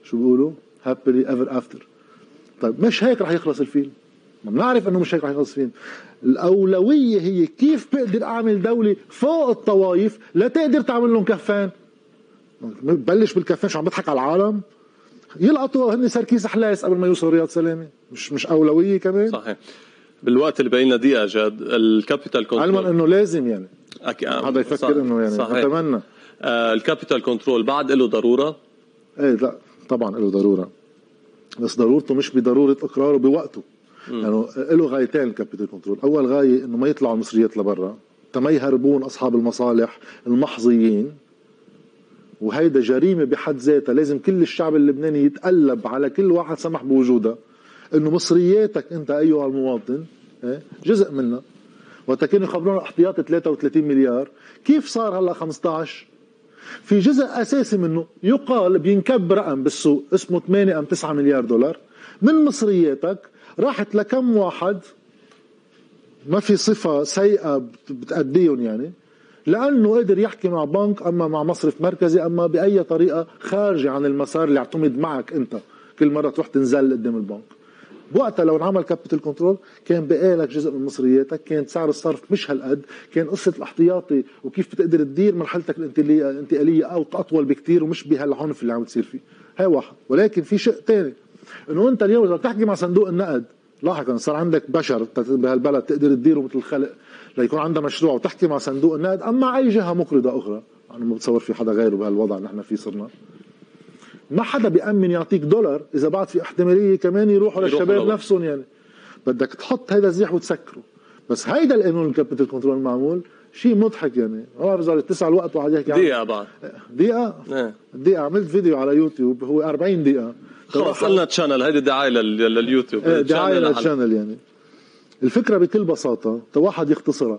شو بيقولوا؟ happily ever after طيب مش هيك رح يخلص الفيلم. ما بنعرف إنه مش هيك رح يخلص الفيلم. الأولوية هي كيف بقدر أعمل دولة فوق الطوائف لتقدر تعمل لهم كفان بلش بالكفان شو عم بضحك على العالم؟ يلقطوا هن سركيس حلاس قبل ما يوصلوا رياض سلامة. مش مش أولوية كمان. صحيح. بالوقت اللي بينا دقيقه جاد الكابيتال كنترول. علما إنه لازم يعني. أك... هذا يفكر إنه يعني صحيح. أتمنى. آه الكابيتال كنترول بعد له ضرورة؟ إيه لا طبعا له ضرورة. بس ضرورته مش بضرورة إقراره بوقته. يعني له غايتين ال capital control. أول غاية إنه ما يطلعوا المصريات لبرا. تما يهربون أصحاب المصالح المحظيين. وهيدا جريمة بحد ذاتها. لازم كل الشعب اللبناني يتقلب على كل واحد سمح بوجودها إنه مصرياتك أنت أيها المواطن إيه، جزء منها. وقت كانوا يخبرونا احتياطي 33 مليار. كيف صار هلا 15 في جزء أساسي منه يقال بينكب رقم بالسوق اسمه 8 أم 9 مليار دولار. من مصرياتك راحت لكم واحد ما في صفة سيئة بتأديهم يعني. لأنه قدر يحكي مع بنك أما مع مصرف مركزي أما بأي طريقة خارجة عن المسار اللي اعتمد معك أنت. كل مرة تروح تنزل قدام البنك. بوقتها لو انعمل capital control كان بقى لك جزء من مصرياتك كان سعر الصرف مش هالقد كان قصة الاحتياطي وكيف بتقدر تدير مرحلتك الانتقاليه أو أطول بكثير ومش بهالعنف اللي عم تصير فيه. هاي واحد. ولكن في شيء ثاني إنه أنت اليوم إذا بتحكي مع صندوق النقد لاحقا صار عندك بشر بهالبلد تقدر تديره مثل الخلق ليكون عندها مشروع وتحكي مع صندوق النقد أما أي جهة مقرضة أخرى. أنا ما بتصور في حدا غيره بهالوضع اللي نحن فيه صرنا. ما حدا بيأمن يعطيك دولار إذا بعد في احتمالية كمان يروحوا للشباب نفسهم يعني. بدك تحط هيدا الزيح وتسكره. بس هيدا القانون ال capital control المعمول شيء مضحك يعني. ما بعرف اذا تسع الوقت واحد يحكي دقيقة بعد. دقيقة؟ إيه. دقيقة عملت فيديو على يوتيوب هو 40 دقيقة. خلص لنا channel هيدي دعاية لليوتيوب إيه دعاية لل channel يعني. الفكرة بكل بساطة واحد يختصرها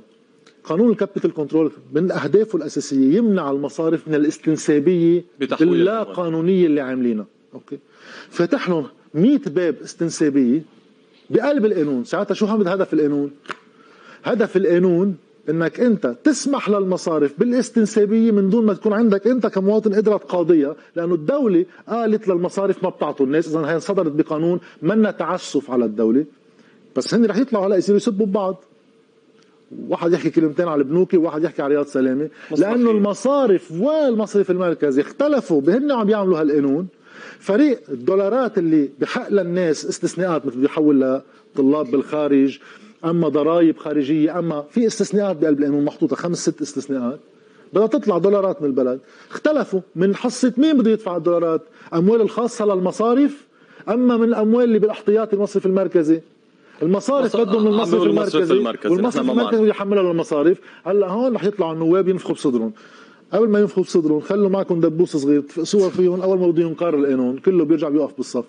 قانون ال capital control من أهدافه الأساسية يمنع المصارف من الاستنسابية اللا قانونيه اللي عاملينها. أوكي؟ فتح لهم 100 باب استنسابية بقلب القانون. ساعتها شو هم هدف القانون. هدف القانون إنك أنت تسمح للمصارف بالاستنسابية من دون ما تكون عندك أنت كمواطن قدره تقاضيها لأنه الدولة قالت للمصارف ما بتعطوا الناس اذا هي صدرت بقانون منا تعسف على الدولة. بس هن رح يطلعوا هلا يصيروا يسبوا ببعض. واحد يحكي كلمتين على البنوكي وواحد يحكي على رياض سلامة. لأنه المصارف والمصرف المركزي اختلفوا بهن عم يعملوا هالقانون. فريق الدولارات اللي بحق للناس استثناءات مثل بيحول لطلاب بالخارج أما ضرائب خارجية أما في استثناءات بقلب القانون محطوطة خمس ست استثناءات. بدها تطلع دولارات من البلد. اختلفوا. من حصة مين بده يدفع الدولارات؟ أموال الخاصة للمصارف؟ أما من الأموال اللي بالاحتياطي المصرف المركزي؟ المصارف بدهم من المصرف المركزي, المركزي. والمصرف المركزي يحملها للمصارف. هلأ هون رح يطلعوا النواب ينفخوا بصدرهم. قبل ما ينفخوا بصدرهم خلوا معكم دبوس صغير. تفقسوها فيهم. أول ما بده ينقر القانون كله بيرجع بيوقف بالصف.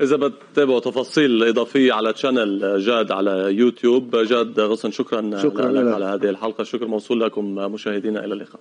إذا بتتابعوا تفاصيل إضافية على تشانل جاد على يوتيوب جاد غصن شكرا, شكرا لك على هذه الحلقة. شكر موصول لكم مشاهدينا إلى اللقاء.